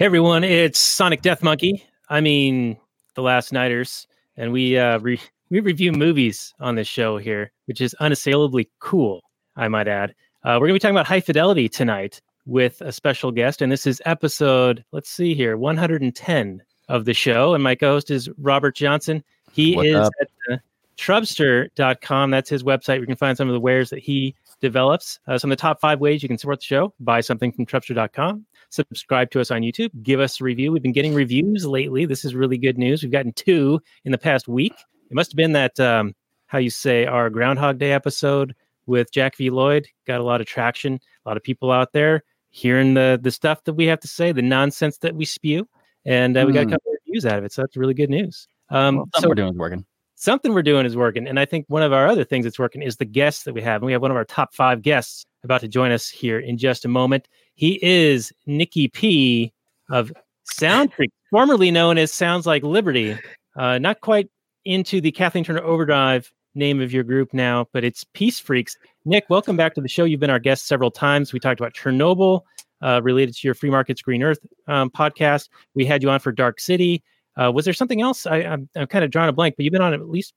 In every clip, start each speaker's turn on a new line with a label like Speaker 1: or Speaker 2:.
Speaker 1: Hey everyone, it's Sonic Death Monkey. I mean, the Last Nighters, and we uh, re- we review movies on this show here, which is unassailably cool. I might add. Uh, we're gonna be talking about High Fidelity tonight with a special guest, and this is episode. Let's see here, 110 of the show, and my co-host is Robert Johnson. He
Speaker 2: What's
Speaker 1: is
Speaker 2: up?
Speaker 1: at the Trubster.com. That's his website. You can find some of the wares that he develops. Uh, some of the top five ways you can support the show: buy something from Trubster.com subscribe to us on YouTube, give us a review. We've been getting reviews lately. This is really good news. We've gotten two in the past week. It must have been that um, how you say our Groundhog Day episode with Jack V. Lloyd got a lot of traction. A lot of people out there hearing the the stuff that we have to say, the nonsense that we spew, and uh, we got a
Speaker 2: Hmm.
Speaker 1: couple of reviews out of it. So that's really good news. Um,
Speaker 2: Well, something
Speaker 1: so
Speaker 2: we're doing is working.
Speaker 1: something we're doing is working. And I think one of our other things that's working is the guests that we have. And we have one of our top five guests about to join us here in just a moment. He is Nicky P of Sound Freak, formerly known as Sounds Like Liberty. Uh, not quite into the Kathleen Turner Overdrive name of your group now, but it's Peace Freqs. Nick, welcome back to the show. You've been our guest several times. We talked about Chernobyl uh, related to your Free Markets Green Earth um, podcast. We had you on for Dark City. Uh, was there something else? I, I'm, I'm kind of drawing a blank, but you've been on at least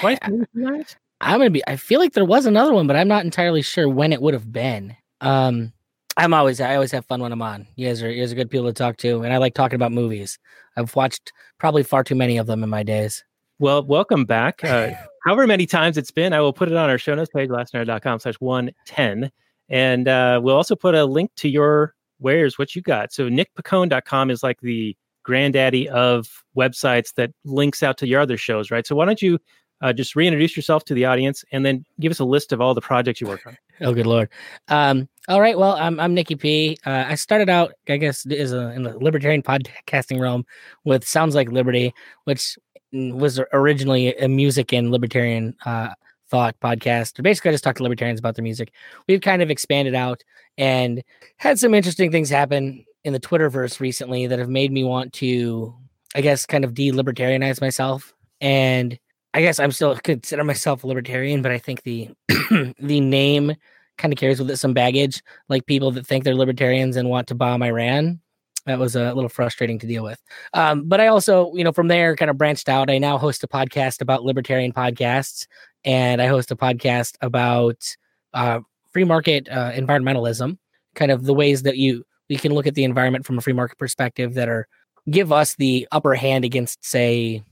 Speaker 1: twice.
Speaker 3: I,
Speaker 1: maybe three times?
Speaker 3: I'm gonna be. I feel like there was another one, but I'm not entirely sure when it would have been. Um, I'm always. I always have fun when I'm on. You guys are. You guys are good people to talk to, and I like talking about movies. I've watched probably far too many of them in my days.
Speaker 1: Well, welcome back. Uh, however many times it's been, I will put it on our show notes page, lastnight.com slash 110. And uh, we'll also put a link to your wares, what you got. So nickpacone.com is like the granddaddy of websites that links out to your other shows, right? So why don't you uh, just reintroduce yourself to the audience and then give us a list of all the projects you work on.
Speaker 3: Oh, good lord. Um, all right. Well, I'm I'm Nicky P. Uh, I started out, I guess, is in the libertarian podcasting realm with Sounds Like Liberty, which was originally a music and libertarian uh, thought podcast. Basically, I just talked to libertarians about their music. We've kind of expanded out and had some interesting things happen in the Twitterverse recently that have made me want to, I guess, kind of de-libertarianize myself. And I guess I'm still consider myself a libertarian, but I think the the name kind of carries with it some baggage, like people that think they're libertarians and want to bomb Iran. That was a little frustrating to deal with. Um, but I also, you know, from there kind of branched out. I now host a podcast about libertarian podcasts, and I host a podcast about uh, free market uh, environmentalism, kind of the ways that you we can look at the environment from a free market perspective that are give us the upper hand against, say,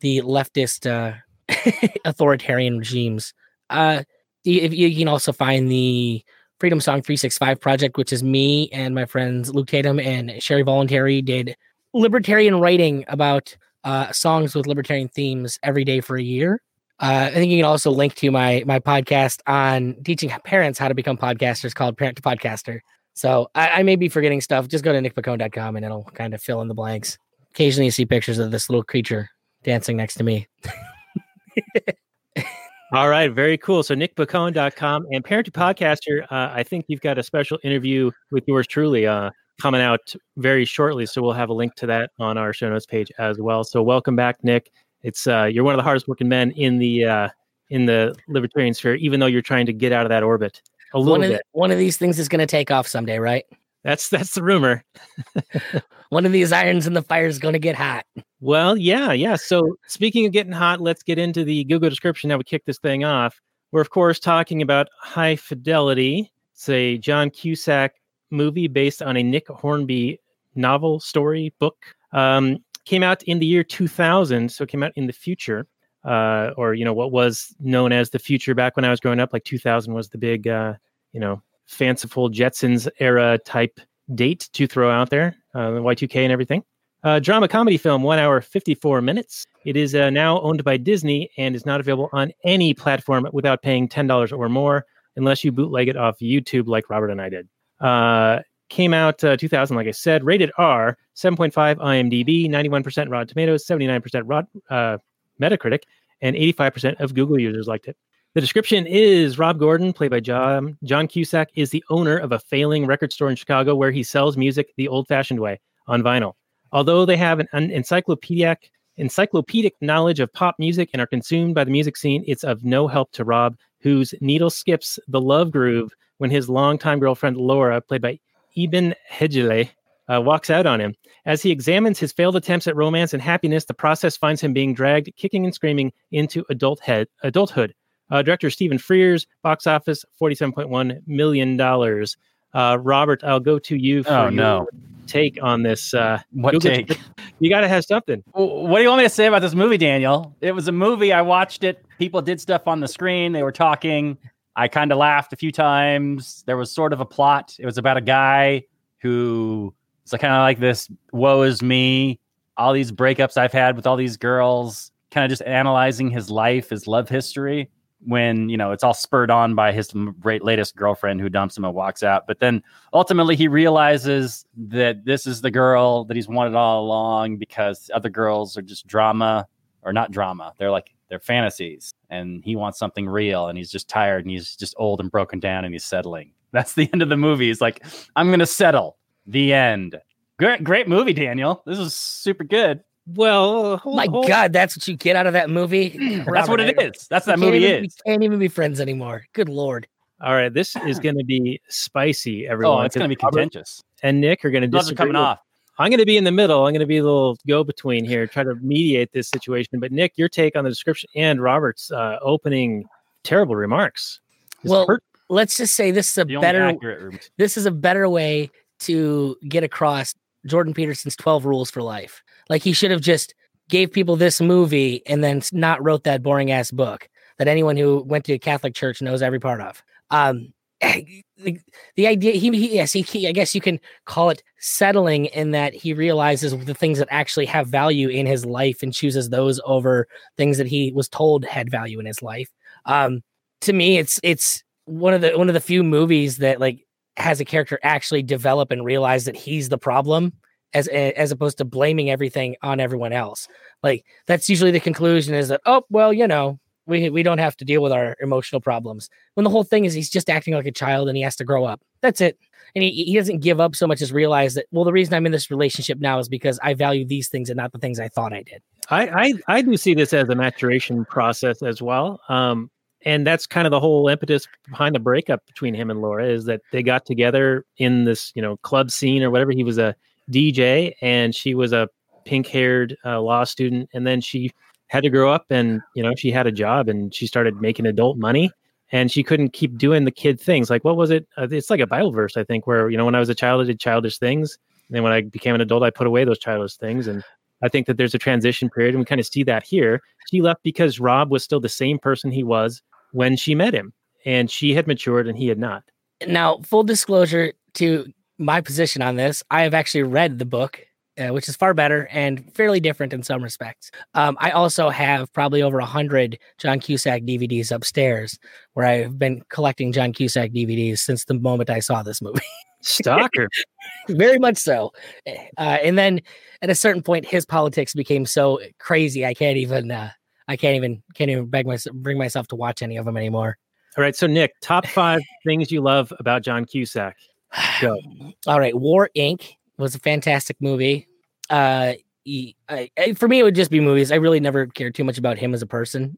Speaker 3: the leftist uh, authoritarian regimes. Uh, you, you can also find the Freedom Song 365 project, which is me and my friends Luke Tatum and Sherry Voluntary did libertarian writing about uh, songs with libertarian themes every day for a year. Uh, I think you can also link to my my podcast on teaching parents how to become podcasters called Parent to Podcaster. So I, I may be forgetting stuff. Just go to nickpacone.com and it'll kind of fill in the blanks. Occasionally you see pictures of this little creature dancing next to me.
Speaker 1: All right, very cool. So nickpacone.com and Parent to Podcaster, uh, I think you've got a special interview with yours truly uh, coming out very shortly. So we'll have a link to that on our show notes page as well. So welcome back, Nick. It's uh, you're one of the hardest working men in the uh, in the libertarian sphere, even though you're trying to get out of that orbit a little
Speaker 3: One of,
Speaker 1: bit.
Speaker 3: one of these things is going to take off someday, right?
Speaker 1: That's that's the rumor.
Speaker 3: One of these irons in the fire is going to get hot.
Speaker 1: Well, yeah, yeah. So speaking of getting hot, let's get into the Google description. Now we kick this thing off. We're of course talking about High Fidelity. It's a John Cusack movie based on a Nick Hornby novel story book. Um, came out in the year 2000, so it came out in the future, uh, or you know what was known as the future back when I was growing up. Like 2000 was the big, uh, you know, fanciful Jetsons era type date to throw out there, uh, Y2K and everything. Uh, drama comedy film, one hour, 54 minutes. It is uh, now owned by Disney and is not available on any platform without paying $10 or more, unless you bootleg it off YouTube like Robert and I did. Uh, came out uh, 2000, like I said, rated R, 7.5 IMDb, 91% Rotten Tomatoes, 79% Rot, uh, Metacritic, and 85% of Google users liked it. The description is Rob Gordon, played by John, John Cusack, is the owner of a failing record store in Chicago where he sells music the old fashioned way on vinyl. Although they have an un- encyclopedic encyclopedic knowledge of pop music and are consumed by the music scene, it's of no help to Rob, whose needle skips the love groove when his longtime girlfriend Laura, played by Iben Hjejle, uh, walks out on him. As he examines his failed attempts at romance and happiness, the process finds him being dragged, kicking and screaming, into adult head, adulthood. Uh, director Stephen Frears, box office $47.1 million. Uh, Robert, I'll go to you for
Speaker 2: Oh,
Speaker 1: your
Speaker 2: no.
Speaker 1: take on this. Uh,
Speaker 2: What
Speaker 1: Google-
Speaker 2: take?
Speaker 1: You got to have something.
Speaker 2: What do you want me to say about this movie, Daniel? It was a movie. I watched it. People did stuff on the screen. They were talking. I kind of laughed a few times. There was sort of a plot. It was about a guy who was kind of like this woe is me. All these breakups I've had with all these girls, kind of just analyzing his life, his love history. When you know it's all spurred on by his great latest girlfriend who dumps him and walks out, but then ultimately he realizes that this is the girl that he's wanted all along because other girls are just drama or not drama. They're like they're fantasies and he wants something real and he's just tired and he's just old and broken down and he's settling. That's the end of the movie. He's like, I'm gonna settle. The end. Great, great movie, Daniel. This is super good.
Speaker 1: Well, hold,
Speaker 3: My
Speaker 1: hold-
Speaker 3: God, that's what you get out of that movie.
Speaker 2: That's what it
Speaker 3: Robert.
Speaker 2: That's
Speaker 3: we
Speaker 2: that
Speaker 3: can't
Speaker 2: movie
Speaker 3: even-
Speaker 2: is.
Speaker 3: We can't even be friends anymore. Good lord.
Speaker 1: All right, this is going to be spicy, everyone.
Speaker 2: Oh, it's gonna be
Speaker 1: 'cause Robert
Speaker 2: contentious.
Speaker 1: And Nick are going to
Speaker 2: Gloves are
Speaker 1: disagree.
Speaker 2: coming
Speaker 1: with-
Speaker 2: off.
Speaker 1: I'm going to be in the middle. I'm going to be a little go between here, try to mediate this situation. But Nick, your take on the description and Robert's uh, opening terrible remarks.
Speaker 3: Well,
Speaker 1: hurt-
Speaker 3: Let's just say this is a
Speaker 2: The
Speaker 3: better
Speaker 2: accurate
Speaker 3: this is a better way to get across Jordan Peterson's 12 rules for life. Like he should have just gave people this movie and then not wrote that boring ass book that anyone who went to a Catholic church knows every part of. Um the, the idea he, he yes he, he I guess you can call it settling in that he realizes the things that actually have value in his life and chooses those over things that he was told had value in his life. Um to me it's it's one of the one of the few movies that like has a character actually develop and realize that he's the problem as as opposed to blaming everything on everyone else. Like that's usually the conclusion is that oh well you know we we don't have to deal with our emotional problems. When the whole thing is he's just acting like a child and he has to grow up. That's it. And he, he doesn't give up so much as realize that well the reason I'm in this relationship now is because I value these things and not the things I thought I did.
Speaker 1: I, I I do see this as a maturation process as well. Um, and that's kind of the whole impetus behind the breakup between him and Laura is that they got together in this you know club scene or whatever. He was a DJ and she was a pink haired uh, law student, and then she had to grow up and you know she had a job and she started making adult money and she couldn't keep doing the kid things. Like what was it? Uh, it's like a bible verse i think where you know when i was a child i did childish things and then when i became an adult i put away those childish things and i think that there's a transition period and we kind of see that here. She left because rob was still the same person he was when she met him and she had matured and he had not.
Speaker 3: Now, full disclosure to my position on this, I have actually read the book, uh, which is far better and fairly different in some respects. Um, I also have probably over a hundred John Cusack DVDs upstairs, where I've been collecting John Cusack DVDs since the moment I saw this movie.
Speaker 1: stalker
Speaker 3: Very much so. Uh, and then at a certain point, his politics became so crazy, I can't even, uh, I can't even, can't even beg my, bring myself to watch any of them anymore.
Speaker 1: all right so nick top five things you love about john cusack Go.
Speaker 3: All right, War Inc. was a fantastic movie. Uh, he, I, I- for me, it would just be movies. I really never cared too much about him as a person.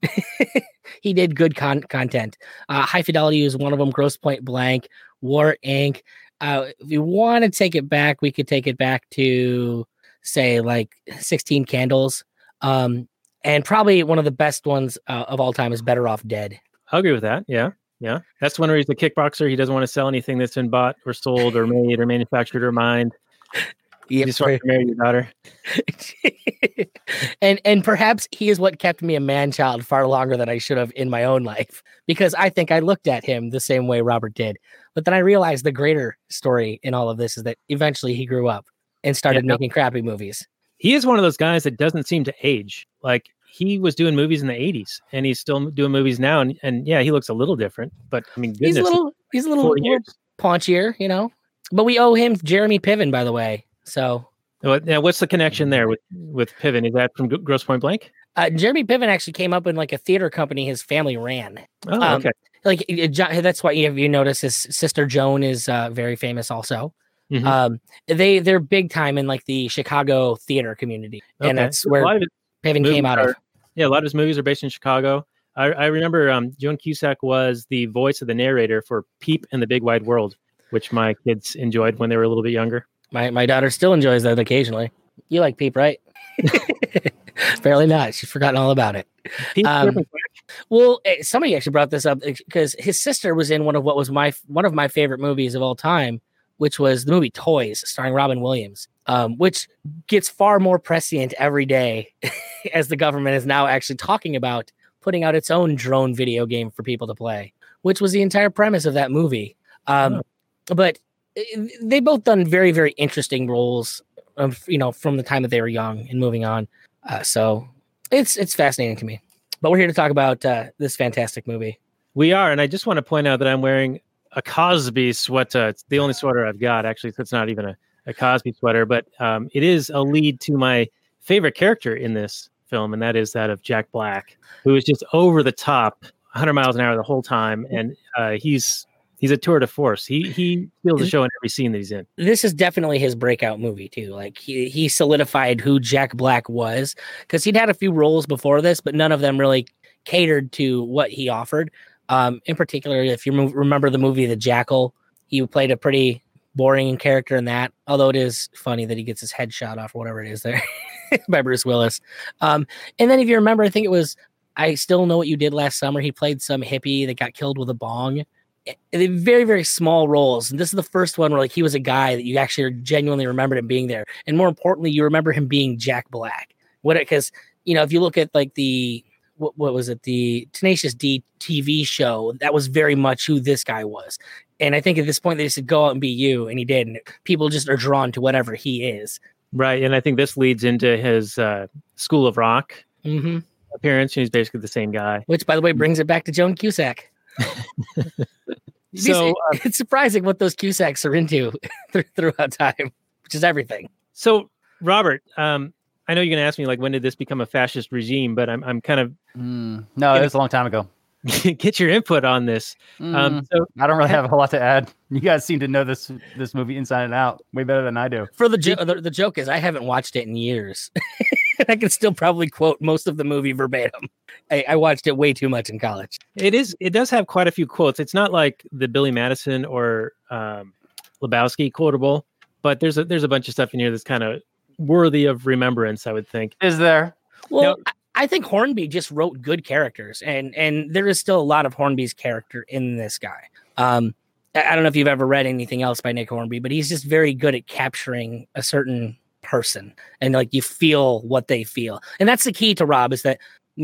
Speaker 3: he did good con- content. Uh, High Fidelity was one of them. Grosse Pointe Blank, War Inc. Uh, if you want to take it back, we could take it back to say like 16 Candles. Um, and probably one of the best ones uh, of all time is Better Off Dead.
Speaker 1: I'll agree with that. Yeah. Yeah. That's one where he's a kickboxer. He doesn't want to sell anything that's been bought or sold or made or manufactured or mined. He
Speaker 3: Yep,
Speaker 1: just wants to marry your daughter.
Speaker 3: and and perhaps he is what kept me a man child far longer than I should have in my own life because I think I looked at him the same way Robert did. But then I realized the greater story in all of this is that eventually he grew up and started
Speaker 1: Yeah.
Speaker 3: making crappy movies.
Speaker 1: He is one of those guys that doesn't seem to age. Like he was doing movies in the 80s and he's still doing movies now. And, and yeah, he looks a little different, but I mean, goodness,
Speaker 3: He's a little he's a little, little paunchier, you know. But we owe him Jeremy Piven, by the way. So
Speaker 1: now, what's the connection there with, with Piven? Is that from Grosse Pointe Blank?
Speaker 3: uh, Jeremy Piven actually came up in like a theater company his family ran.
Speaker 1: Oh,
Speaker 3: Um,
Speaker 1: okay.
Speaker 3: like that's why you you notice his sister Joan is uh, very famous also.
Speaker 1: Mhm.
Speaker 3: Um, they they're big time in like the Chicago theater community, and
Speaker 1: Okay.
Speaker 3: that's
Speaker 1: A
Speaker 3: where
Speaker 1: lot of movies
Speaker 3: came out of.
Speaker 1: yeah, a lot of his movies are based in Chicago. I, I remember um, Joan Cusack was the voice of the narrator for Peep and the Big Wide World, which my kids enjoyed when they were a little bit younger.
Speaker 3: My my daughter still enjoys that occasionally. You like Peep, right? Apparently not. She's forgotten all about it. Um, Well, eh, somebody actually brought this up because his sister was in one of what was my one of my favorite movies of all time, which was the movie Toys, starring Robin Williams, um, which gets far more prescient every day as the government is now actually talking about putting out its own drone video game for people to play, which was the entire premise of that movie. Um, But eh, they both done very very interesting roles, of, you know, from the time that they were young and moving on. Uh, so it's it's fascinating to me. But we're here to talk about uh, this fantastic movie.
Speaker 1: We are, and I just want to point out that I'm wearing a Cosby sweater. It's the only sweater I've got, actually. So it's not even a, a Cosby sweater, but um, it is a lead to my favorite character in this film, and that is that of Jack Black, who is just over the top, 100 miles an hour the whole time, and uh, he's he's a tour de force. He he steals the show in every scene that he's in.
Speaker 3: This is definitely his breakout movie too. Like he he solidified who Jack Black was because he'd had a few roles before this, but none of them really catered to what he offered. Um, in particular, if you remember the movie The Jackal, he played a pretty boring character in that. Although it is funny that he gets his head shot off or whatever it is there by Bruce Willis. Um, and then if you remember, I think it was I still know what you did last summer. He played some hippie that got killed with a bong. Eh, eh, Very very small roles, and this is the first one where like he was a guy that you actually genuinely remembered him being there, and more importantly, you remember him being Jack Black. What because you know if you look at like the what, what was it the Tenacious D TV show that was very much who this guy was, and I think at this point they said go out and be you, and he did, and people just are drawn to whatever he is.
Speaker 1: Right, and I think this leads into his uh, School of Rock
Speaker 3: hmm
Speaker 1: appearance. He's basically the same guy.
Speaker 3: Which, by the way, brings it back to Joan Cusack.
Speaker 1: So, uh,
Speaker 3: it's surprising what those Cusacks are into throughout time, which is everything.
Speaker 1: So, Robert, um, I know you're going to ask me like when did this become a fascist regime, but I'm I'm kind of
Speaker 2: Mm, no, it was a long time ago.
Speaker 1: get your input on this.
Speaker 2: Mm,
Speaker 1: Um, so
Speaker 2: I don't really have a whole lot to add. You guys seem to know this this movie inside and out way better than I do.
Speaker 3: For the, jo- the the joke is, I haven't watched it in years. I can still probably quote most of the movie verbatim. I, I watched it way too much in college.
Speaker 1: it is it does have quite a few quotes. It's not like the Billy Madison or um, Lebowski quotable, but there's a there's a bunch of stuff in here that's kind of worthy of remembrance. I would think.
Speaker 2: Is there?
Speaker 3: Well, I I think Hornby just wrote good characters, and and there is still a lot of Hornby's character in this guy. Um, I I don't know if you've ever read anything else by Nick Hornby, but he's just very good at capturing a certain person, and like you feel what they feel, and that's the key to Rob is that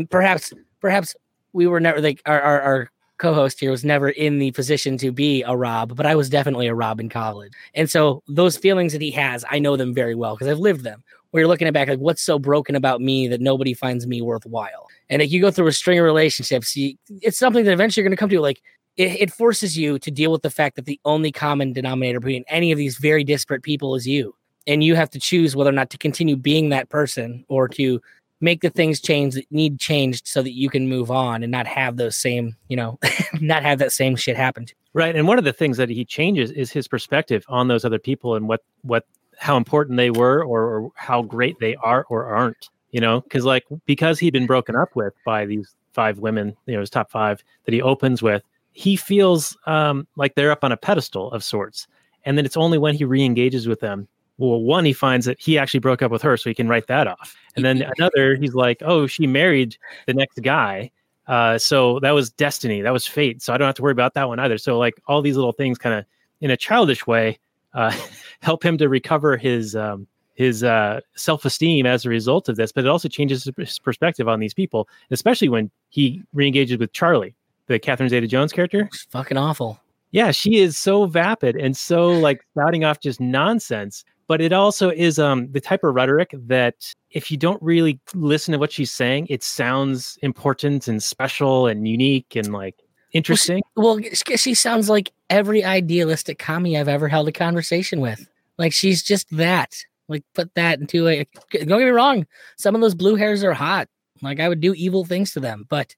Speaker 3: perhaps perhaps we were never like our our, our co-host here was never in the position to be a Rob, but I was definitely a Rob in college, and so those feelings that he has, I know them very well because I've lived them. Where you're looking at back like what's so broken about me that nobody finds me worthwhile? And like you go through a string of relationships you, it's something that eventually you're going to come to like it, it forces you to deal with the fact that the only common denominator between any of these very disparate people is you. And you have to choose whether or not to continue being that person or to make the things change that need changed so that you can move on and not have those same you know not have that same shit happen
Speaker 1: Right, and one of the things that he changes is his perspective on those other people and what what how important they were or, or how great they are or aren't. You know, because like because he'd been broken up with by these five women, you know, his top five that he opens with, he feels um, like they're up on a pedestal of sorts, and then it's only when he re-engages with them. Well, one, he finds that he actually broke up with her, so he can write that off. And then another, he's like, oh, she married the next guy. Uh, so that was destiny. That was fate. So I don't have to worry about that one either. So like all these little things kind of in a childish way uh, help him to recover his um, his uh, self esteem as a result of this. But it also changes his perspective on these people, especially when he reengages with Charlie, the Catherine Zeta Jones character.
Speaker 3: it's fucking awful
Speaker 1: Yeah, she is so vapid and so like spouting off just nonsense. But it also is um the type of rhetoric that if you don't really listen to what she's saying, it sounds important and special and unique and like interesting.
Speaker 3: Well, she she sounds like every idealistic commie I've ever held a conversation with. Like she's just that. Like put that into a. Don't get me wrong. Some of those blue hairs are hot. Like I would do evil things to them, but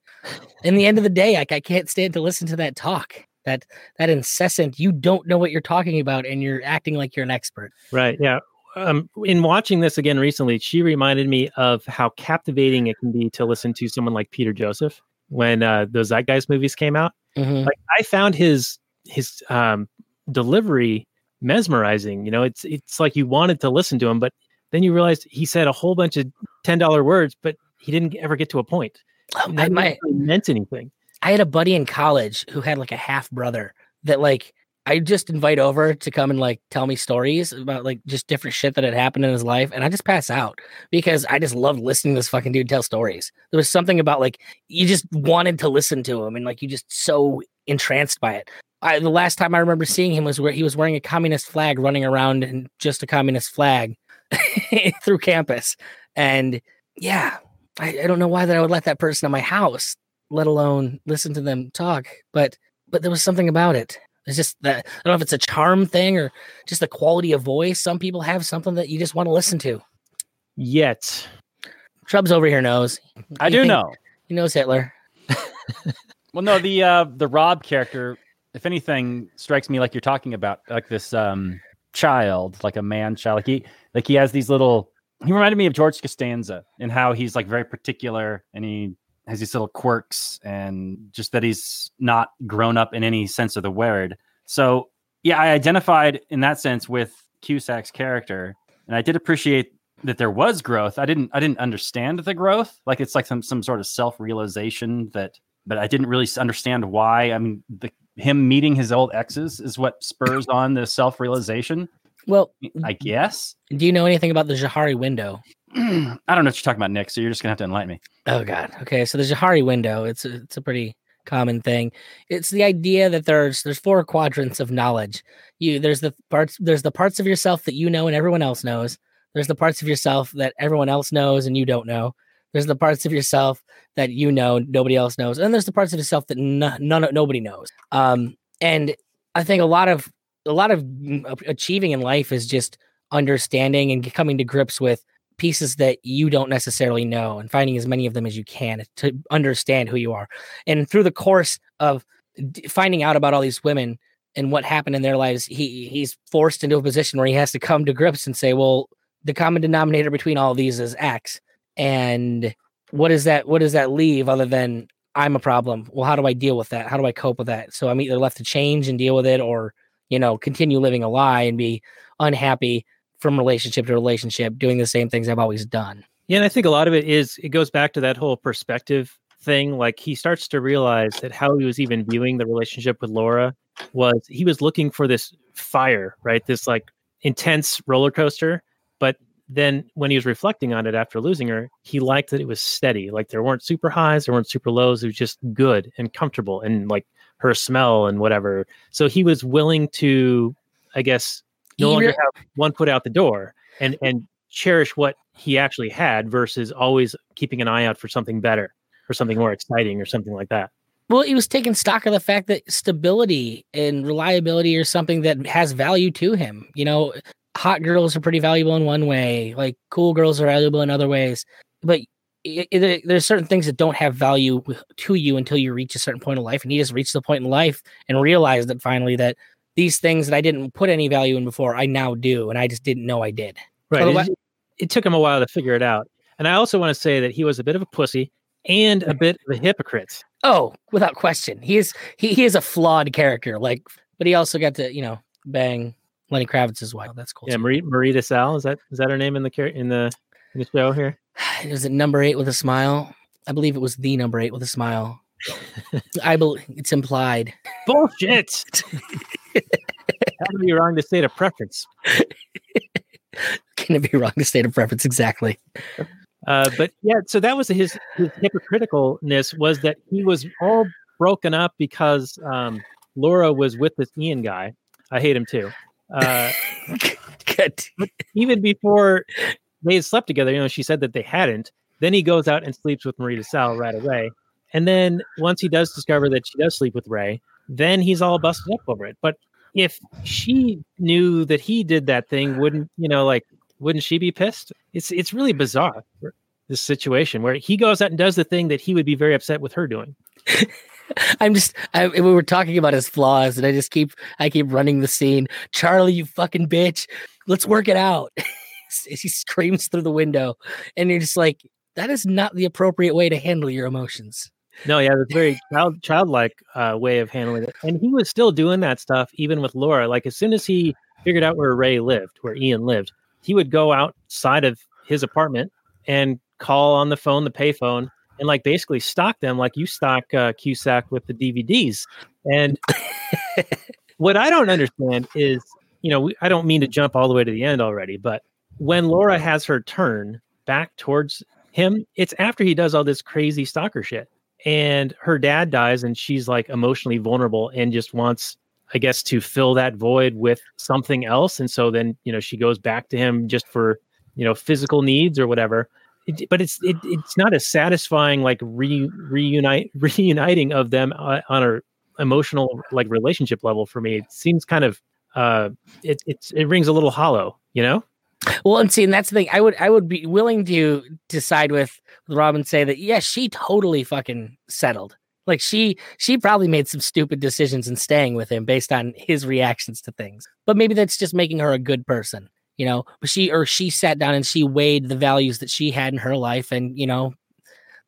Speaker 3: in the end of the day, like I can't stand to listen to that talk. That that incessant. You don't know what you're talking about, and you're acting like you're an expert.
Speaker 1: Right. Yeah. Um, in watching this again recently, she reminded me of how captivating it can be to listen to someone like Peter Joseph when uh, those Zeitgeist movies came out.
Speaker 3: Mhm.
Speaker 1: like I found his his um delivery mesmerizing. You know, it's it's like you wanted to listen to him, but then you realized he said a whole bunch of ten dollar words, but he didn't ever get to a point.
Speaker 3: that
Speaker 1: None
Speaker 3: I,
Speaker 1: really meant anything.
Speaker 3: I had a buddy in college who had like a half brother that like I just invite over to come and like tell me stories about like just different shit that had happened in his life, and I just pass out because I just loved listening to this fucking dude tell stories. There was something about like you just wanted to listen to him, and like you just so entranced by it. I, the last time I remember seeing him was where he was wearing a communist flag, running around in just a communist flag through campus, and yeah, I, I don't know why that I would let that person in my house, let alone listen to them talk, but but there was something about it. It's just that I don't know if it's a charm thing or just the quality of voice. Some people have something that you just want to listen to.
Speaker 1: Yet,
Speaker 3: Trubs over here knows.
Speaker 2: I do know.
Speaker 3: He knows Hitler.
Speaker 2: Well, no, the uh the Rob character, if anything, strikes me like you're talking about like this um child, like a man child. Like he like he has these little he reminded me of George Costanza and how he's like very particular and he has these little quirks and just that he's not grown up in any sense of the word. So yeah, I identified in that sense with Cusack's character, and I did appreciate that there was growth. I didn't I didn't understand the growth. Like it's like some some sort of self realization that, but I didn't really understand why. I mean, the him meeting his old exes is what spurs on the self realization.
Speaker 3: Well,
Speaker 2: I guess.
Speaker 3: do you know anything about the Johari window?
Speaker 2: I don't know what you're talking about, Nick. So you're just gonna have to enlighten me.
Speaker 3: Oh God. Okay, so the Johari window. It's a, it's a pretty common thing. It's the idea that there's there's four quadrants of knowledge. You there's the parts there's the parts of yourself that you know and everyone else knows. There's the parts of yourself that everyone else knows and you don't know. There's the parts of yourself that you know nobody else knows, and there's the parts of yourself that no, none nobody knows. Um, and I think a lot of a lot of mm, achieving in life is just understanding and coming to grips with pieces that you don't necessarily know and finding as many of them as you can to understand who you are. And through the course of finding out about all these women and what happened in their lives, he he's forced into a position where he has to come to grips and say, well, the common denominator between all these is X. And what does that what does that leave other than I'm a problem? Well, how do I deal with that? How do I cope with that? So I'm either left to change and deal with it or, you know, continue living a lie and be unhappy from relationship to relationship, doing the same things I've always done.
Speaker 1: Yeah, and I think a lot of it is it goes back to that whole perspective thing. Like he starts to realize that how he was even viewing the relationship with Laura was he was looking for this fire, right? This like intense roller coaster. But then when he was reflecting on it after losing her, he liked that it was steady. Like there weren't super highs, there weren't super lows. It was just good and comfortable and like her smell and whatever. So he was willing to, I guess, no longer have one foot out the door and and cherish what he actually had versus always keeping an eye out for something better or something more exciting or something like that.
Speaker 3: Well, he was taking stock of the fact that stability and reliability are something that has value to him. You know, hot girls are pretty valuable in one way, like cool girls are valuable in other ways. But i i- there- there's certain things that don't have value to you until you reach a certain point in life. And he just reached the point in life and realized that finally that these things that I didn't put any value in before, I now do. And I just didn't know I did.
Speaker 1: Right.
Speaker 3: Otherwise-
Speaker 1: It, it took him a while to figure it out. And I also want to say that he was a bit of a pussy and a bit of a hypocrite.
Speaker 3: Oh, without question. He is he, he is a flawed character. Like, but he also got to, you know, bang Lenny Kravitz's wife. That's cool.
Speaker 1: Yeah,
Speaker 3: too.
Speaker 1: Marie Marita Sal is that is that her name in the char- in the in the show here?
Speaker 3: Is it number eight with a smile? I believe it was the number eight with a smile. I believe it's implied.
Speaker 1: Bullshit. That'd be wrong to state a preference.
Speaker 3: Can it be wrong to state a preference? Exactly.
Speaker 1: Uh, but yeah, so that was his his hypocriticalness was that he was all broken up because um, Laura was with this Ian guy. I hate him too. Uh, even before they had slept together, you know, she said that they hadn't. Then he goes out and sleeps with Marie De Salle right away. And then once he does discover that she does sleep with Ray, then he's all busted up over it. But if she knew that he did that thing, wouldn't you know, like, wouldn't she be pissed? It's it's really bizarre this situation where he goes out and does the thing that he would be very upset with her doing.
Speaker 3: I'm just. I, we were talking about his flaws, and I just keep. I keep running the scene. Charlie, you fucking bitch. Let's work it out. he screams through the window, and you're just like, that is not the appropriate way to handle your emotions.
Speaker 1: No, yeah, that's very child childlike uh, way of handling it. And he was still doing that stuff even with Laura. Like as soon as he figured out where Ray lived, where Ian lived. He would go outside of his apartment and call on the phone, the payphone, and like basically stock them like you stock uh, Cusack with the DVDs. And what I don't understand is, you know, we, I don't mean to jump all the way to the end already, but when Laura has her turn back towards him, it's after he does all this crazy stalker shit. And her dad dies, and she's like emotionally vulnerable and just wants, I guess, to fill that void with something else. And so then, you know, she goes back to him just for, you know, physical needs or whatever. It, but it's it, it's not a satisfying like re, reunite reuniting of them uh, on a emotional like relationship level for me. It seems kind of uh it it's it rings a little hollow, you know?
Speaker 3: Well, and see, and that's the thing. I would I would be willing to decide with Robin say that yes, she totally fucking settled. Like she she probably made some stupid decisions in staying with him based on his reactions to things. But maybe that's just making her a good person, you know. But she or she sat down and she weighed the values that she had in her life and, you know,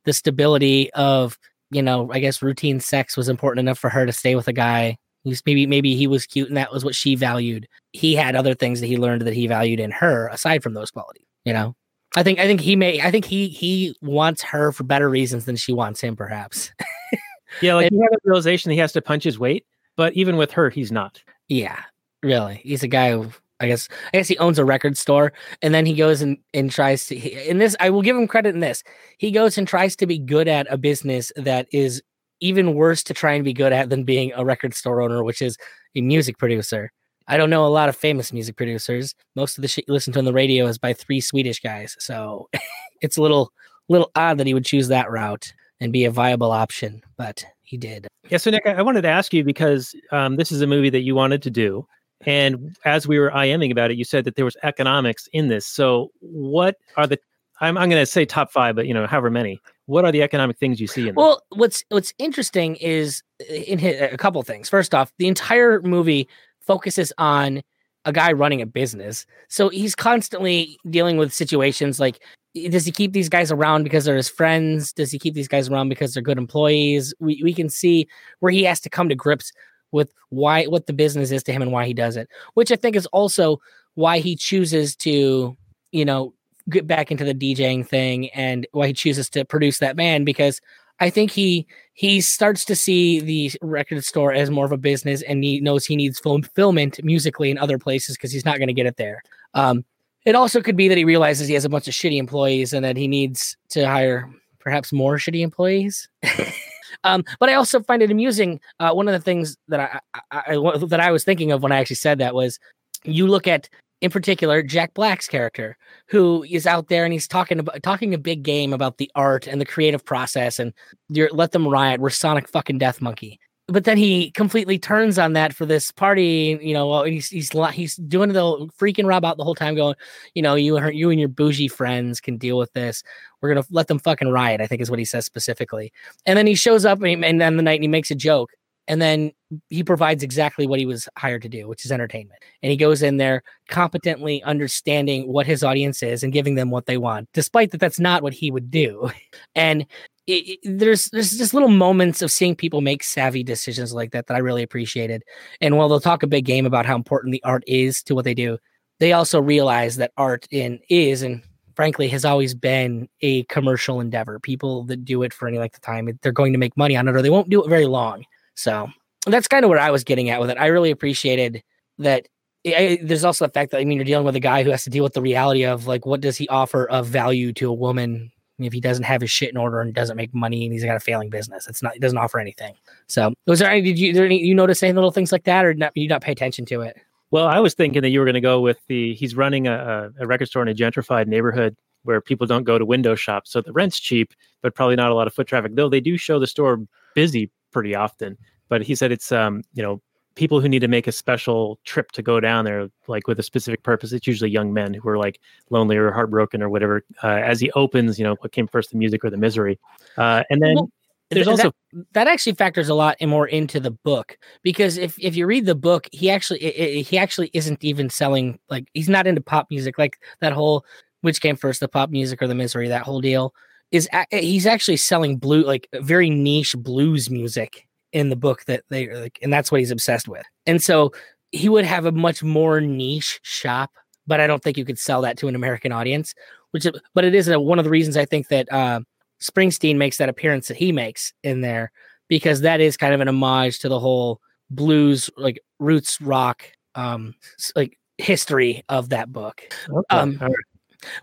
Speaker 3: the stability of, you know, I guess routine sex was important enough for her to stay with a guy He's maybe maybe he was cute and that was what she valued. He had other things that he learned that he valued in her aside from those qualities. You know, I think I think he may I think he he wants her for better reasons than she wants him, perhaps.
Speaker 1: yeah, like he had a realization he has to punch his weight, but even with her, he's not.
Speaker 3: Yeah, really, he's a guy who I guess I guess he owns a record store, and then he goes and and tries to. In this, I will give him credit in this. He goes and tries to be good at a business that is even worse to try and be good at than being a record store owner, which is a music producer. I don't know a lot of famous music producers. Most of the shit you listen to on the radio is by three Swedish guys. So it's a little little odd that he would choose that route and be a viable option, but he did.
Speaker 1: Yeah. So Nick, I wanted to ask you because um, this is a movie that you wanted to do. And as we were IMing about it, you said that there was economics in this. So what are the I'm, I'm going to say top five, but you know, however many. What are the economic things you see in?
Speaker 3: Well, what's what's interesting is in a couple things. First off, the entire movie focuses on a guy running a business, so he's constantly dealing with situations like eh, does he keep these guys around because they're his friends? Does he keep these guys around because they're good employees? We we can see where he has to come to grips with why what the business is to him and why he does it, which I think is also why he chooses to, you know, get back into the DJing thing and why he chooses to produce that band because I think he he starts to see the record store as more of a business and he knows he needs fulfillment musically in other places because he's not going to get it there. Um, it also could be that he realizes he has a bunch of shitty employees and that he needs to hire perhaps more shitty employees. um, but I also find it amusing. Uh, one of the things that I, I, I that I was thinking of when I actually said that was you look at in particular Jack Black's character, who is out there and he's talking about talking a big game about the art and the creative process and let them riot. We're Sonic fucking Death Monkey. But then he completely turns on that for this party. You know, he's he's he's doing the freaking Rob out the whole time, going, you know, you and you and your bougie friends can deal with this. We're gonna let them fucking riot. I think is what he says specifically. And then he shows up and, he, and then the night and he makes a joke and then he provides exactly what he was hired to do, which is entertainment. And he goes in there competently understanding what his audience is and giving them what they want, despite that that's not what he would do. And it, it, there's there's just little moments of seeing people make savvy decisions like that that I really appreciated. And while they'll talk a big game about how important the art is to what they do, they also realize that art in is and frankly has always been a commercial endeavor. People that do it for any length of time, they're going to make money on it or they won't do it very long. So that's kind of where I was getting at with it. I really appreciated that. Eh, I, there's also the fact that I mean you're dealing with a guy who has to deal with the reality of like what does he offer of value to a woman if he doesn't have his shit in order and doesn't make money and he's got a failing business. It's not he doesn't offer anything. So was there any did you there any you notice any little things like that or not you not pay attention to it?
Speaker 1: Well, I was thinking that you were going to go with the he's running a, a record store in a gentrified neighborhood where people don't go to window shops. so the rent's cheap, but probably not a lot of foot traffic. Though they do show the store busy pretty often but he said it's um you know people who need to make a special trip to go down there like with a specific purpose it's usually young men who are like lonely or heartbroken or whatever uh, as he opens you know what came first the music or the misery. Uh, and then well, there's
Speaker 3: that,
Speaker 1: also
Speaker 3: that actually factors a lot more into the book because if if you read the book he actually it, it, he actually isn't even selling like he's not into pop music like that whole which came first the pop music or the misery that whole deal is he's actually selling blue like very niche blues music in the book that they like, and that's what he's obsessed with. And so he would have a much more niche shop, but I don't think you could sell that to an American audience. Which, but it is a, one of the reasons I think that uh, Springsteen makes that appearance that he makes in there because that is kind of an homage to the whole blues, like roots rock, um, like history of that book.
Speaker 1: Okay.
Speaker 3: Um.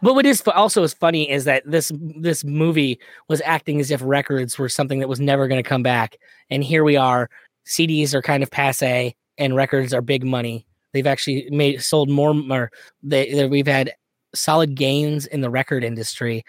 Speaker 3: But what is also is funny is that this this movie was acting as if records were something that was never going to come back, and here we are. CDs are kind of passe, and records are big money. They've actually made sold more, or they, they we've had solid gains in the record industry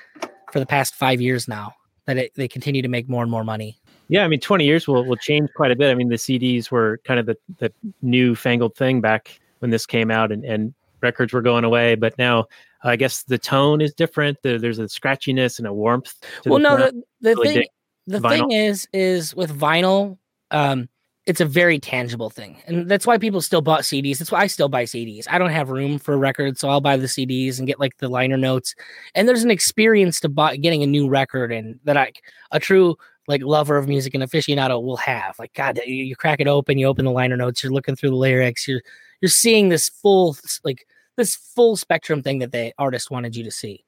Speaker 3: for the past five years now. That it, they continue to make more and more money.
Speaker 1: Yeah, I mean, 20 years will, will change quite a bit. I mean, the CDs were kind of the, the new fangled thing back when this came out, and, and records were going away. But now, I guess the tone is different. There- There's a scratchiness and a warmth. To
Speaker 3: well,
Speaker 1: the
Speaker 3: no, the, the
Speaker 1: really
Speaker 3: thing the
Speaker 1: vinyl.
Speaker 3: thing is is with vinyl, um, it's a very tangible thing, and that's why people still bought CDs. That's why I still buy CDs. I don't have room for records, so I'll buy the CDs and get like the liner notes. And there's an experience to buy, getting a new record, and that I a true like lover of music and aficionado will have. Like God, you, you crack it open, you open the liner notes, you're looking through the lyrics, you're you're seeing this full like this full spectrum thing that the artist wanted you to see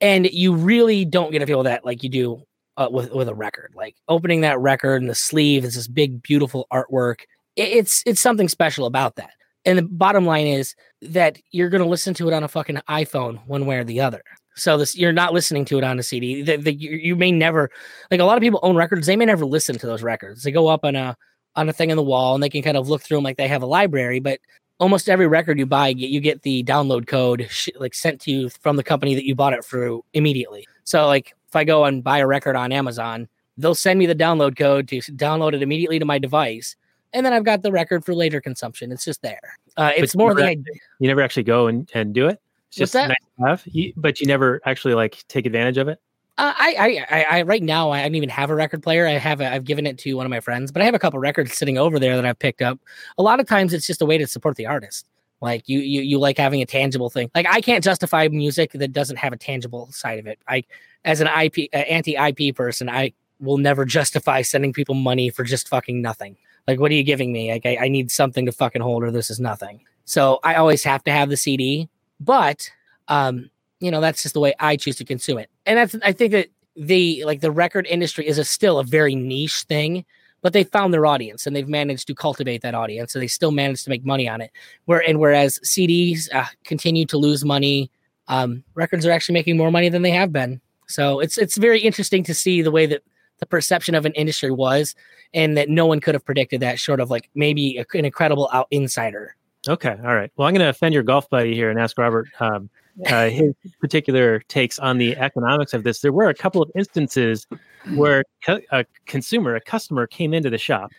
Speaker 3: and you really don't get a feel that like you do uh, with with a record. Like opening that record and the sleeve is this big, beautiful artwork. It, it's it's something special about that. And the bottom line is that you're going to listen to it on a fucking iPhone one way or the other. So this you're not listening to it on a CD. The, the, you, you may never like a lot of people own records. They may never listen to those records. They go up on a on a thing in the wall and they can kind of look through them like they have a library. But almost every record you buy, you get the download code sh- like sent to you from the company that you bought it through immediately. So like if I go and buy a record on Amazon, they'll send me the download code to download it immediately to my device, and then I've got the record for later consumption. It's just there. Uh, it's more
Speaker 1: act- You never actually go and, and do it. It's
Speaker 3: What's
Speaker 1: just
Speaker 3: that?
Speaker 1: nice to have, you, but you never actually like take advantage of it.
Speaker 3: Uh, I, I, I, right now, I don't even have a record player. I have, I've given it to one of my friends, but I have a couple records sitting over there that I've picked up. A lot of times, it's just a way to support the artist. Like you, you, you like having a tangible thing. Like I can't justify music that doesn't have a tangible side of it. I, as an IP, uh, anti-IP person, I will never justify sending people money for just fucking nothing. Like, what are you giving me? Like, I, I need something to fucking hold, or this is nothing. So I always have to have the CD, but um, you know that's just the way i choose to consume it. And that's i think that the like the record industry is a, still a very niche thing but they found their audience and they've managed to cultivate that audience so they still managed to make money on it. Where and whereas cds uh, continue to lose money um, records are actually making more money than they have been. So it's it's very interesting to see the way that the perception of an industry was and that no one could have predicted that short of like maybe a- an incredible out insider.
Speaker 1: Okay, all right. Well, I'm going to offend your golf buddy here and ask Robert um, uh, his particular takes on the economics of this. There were a couple of instances where a consumer, a customer, came into the shop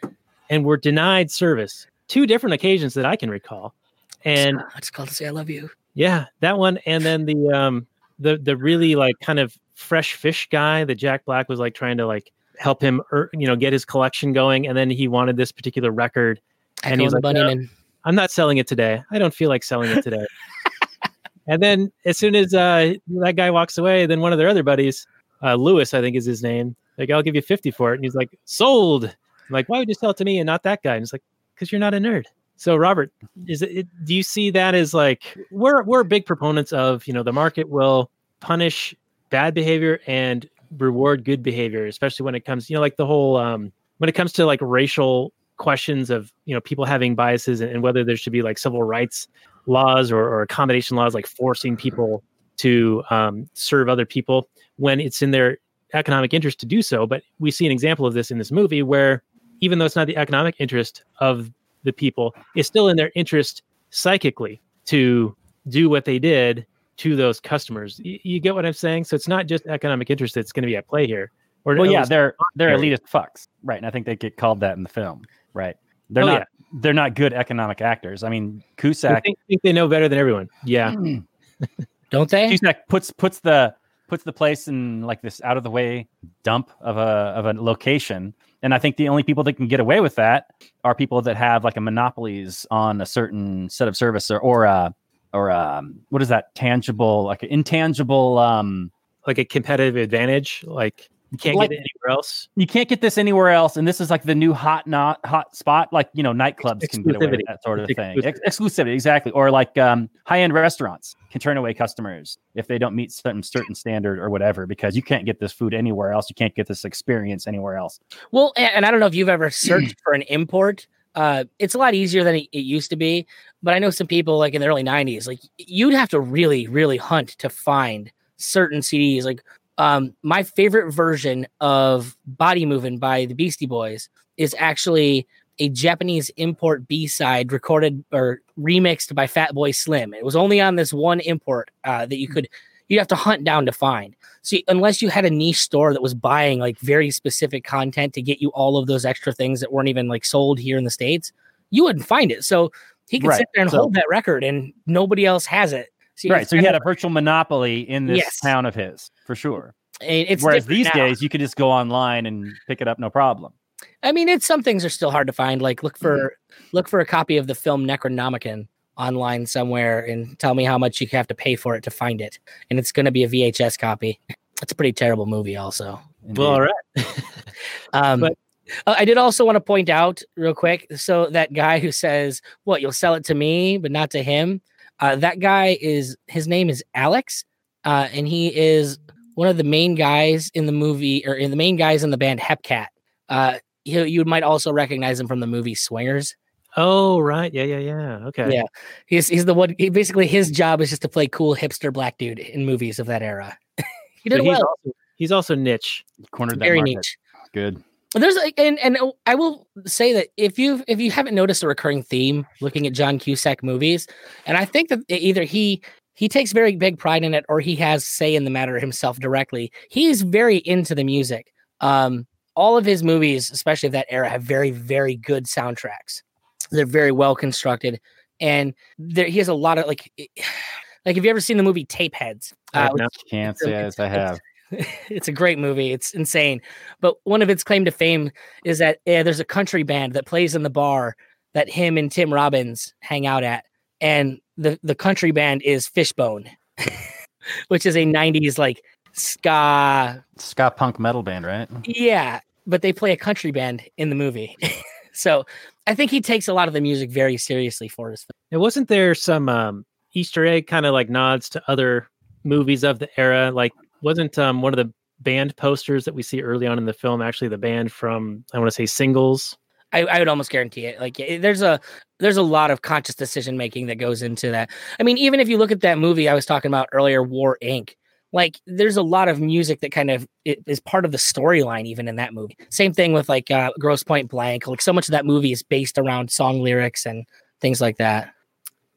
Speaker 1: and were denied service. Two different occasions that I can recall, and
Speaker 3: it's called to say i love you
Speaker 1: yeah, that one, and then the um the the really like kind of fresh fish guy that Jack Black was like trying to like help him, er, you know, get his collection going, and then he wanted this particular record. And he's like, "No. I'm not selling it today. I don't feel like selling it today. and then as soon as uh, that guy walks away, then one of their other buddies, uh, Lewis, I think is his name, like, I'll give you 50 for it. And he's like, sold. I'm like, why would you sell it to me and not that guy? And he's like, because you're not a nerd. So Robert, is it, do you see that as like we're we're big proponents of, you know, the market will punish bad behavior and reward good behavior, especially when it comes, you know, like the whole um when it comes to like racial questions of you know people having biases and, and whether there should be like civil rights laws or, or accommodation laws like forcing people to um, serve other people when it's in their economic interest to do so. But we see an example of this in this movie where even though it's not the economic interest of the people it's still in their interest psychically to do what they did to those customers. Y- you get what i'm saying? So it's not just economic interest that's going to be at play here. Or
Speaker 2: Well, yeah, they're they're elitist fucks, right? And I think they get called that in the film, right? They're
Speaker 1: Oh,
Speaker 2: not
Speaker 1: yeah.
Speaker 2: they're not good economic actors. I mean,
Speaker 1: they
Speaker 2: Cusack
Speaker 1: think, think they know better than everyone yeah
Speaker 3: don't they
Speaker 2: Cusack puts puts the puts the place in like this out of the way dump of a of a location. And I think the only people that can get away with that are people that have like a monopolies on a certain set of service or or uh or um what is that tangible like intangible um
Speaker 1: like a competitive advantage like You can't
Speaker 2: Like-
Speaker 1: get it anywhere else.
Speaker 2: You can't get this anywhere else, and this is like the new hot not hot spot. Like you know, nightclubs can get away with that sort of thing. Ex- exclusivity, exactly. Or like um, high end restaurants can turn away customers if they don't meet certain certain standard or whatever, because you can't get this food anywhere else. You can't get this experience anywhere else.
Speaker 3: Well, a- and I don't know if you've ever searched for an import. Uh, it's a lot easier than it, it used to be. But I know some people like in the early '90s, like you'd have to really, really hunt to find certain CDs. Like um, my favorite version of "Body Movin'" by the Beastie Boys is actually a Japanese import B side recorded or remixed by Fatboy Slim. It was only on this one import uh, that you could you'd have to hunt down to find. See, unless you had a niche store that was buying like very specific content to get you all of those extra things that weren't even like sold here in the states, you wouldn't find it. So he could
Speaker 2: Right,
Speaker 3: sit there and
Speaker 2: so-
Speaker 3: hold that record, and nobody else has it. See,
Speaker 2: right. So he
Speaker 3: kind
Speaker 2: had a virtual monopoly in this
Speaker 3: Yes.
Speaker 2: town of his, for sure.
Speaker 3: of- it's
Speaker 2: Whereas these
Speaker 3: now.
Speaker 2: days, you could just go online and pick it up, no problem.
Speaker 3: I mean, it's some things are still hard to find. Like look for
Speaker 2: Mm-hmm.
Speaker 3: look for a copy of the film Necronomicon online somewhere and tell me how much you have to pay for it to find it. And it's going to be a VHS copy. It's a pretty terrible movie, also.
Speaker 1: Well, all
Speaker 2: Indeed.
Speaker 1: right.
Speaker 3: Um,
Speaker 1: But-
Speaker 3: uh, I did also want to point out real quick. So that guy who says, "What you'll sell it to me, but not to him," uh, that guy is his name is Alex, uh, and he is one of the main guys in the movie or in the main guys in the band Hepcat. Uh, you, you might also recognize him from the movie Swingers.
Speaker 1: Oh, right. Yeah, yeah, yeah. Okay.
Speaker 3: Yeah. He's he's the one. He basically his job is just to play cool hipster black dude in movies of that era. he
Speaker 1: So
Speaker 3: did
Speaker 1: he's
Speaker 3: well.
Speaker 1: also he's also niche.
Speaker 2: cornered that
Speaker 3: Very
Speaker 2: market.
Speaker 3: niche.
Speaker 2: Good.
Speaker 3: There's like, and and I will say that if you if you haven't noticed a recurring theme looking at John Cusack movies, and I think that either he he takes very big pride in it or he has say in the matter himself directly. He's very into the music. Um, all of his movies, especially of that era, have very very good soundtracks. They're very well constructed, and there he has a lot of like like. Have you ever seen the movie Tapeheads?
Speaker 1: I
Speaker 3: Uh,
Speaker 1: not-
Speaker 2: Can't say as I have.
Speaker 3: it's a great movie. It's insane. But one of its claim to fame is that yeah, there's a country band that plays in the bar that him and Tim Robbins hang out at, and the the country band is Fishbone, which is a '90s like ska.
Speaker 2: Ska punk metal band, right?
Speaker 3: Yeah, but they play a country band in the movie. so I think he takes a lot of the music very seriously for his.
Speaker 1: Now, wasn't there some um, Easter egg kind of like nods to other movies of the era? Like, wasn't um, one of the band posters that we see early on in the film actually the band from I want to say Singles?
Speaker 3: I, I would almost guarantee it. Like there's a there's a lot of conscious decision making that goes into that. I mean, even if you look at that movie I was talking about earlier, War Inc. Like there's a lot of music that kind of is part of the storyline, even in that movie. Same thing with like uh, Grosse Pointe Blank. Like so much of that movie is based around song lyrics and things like that.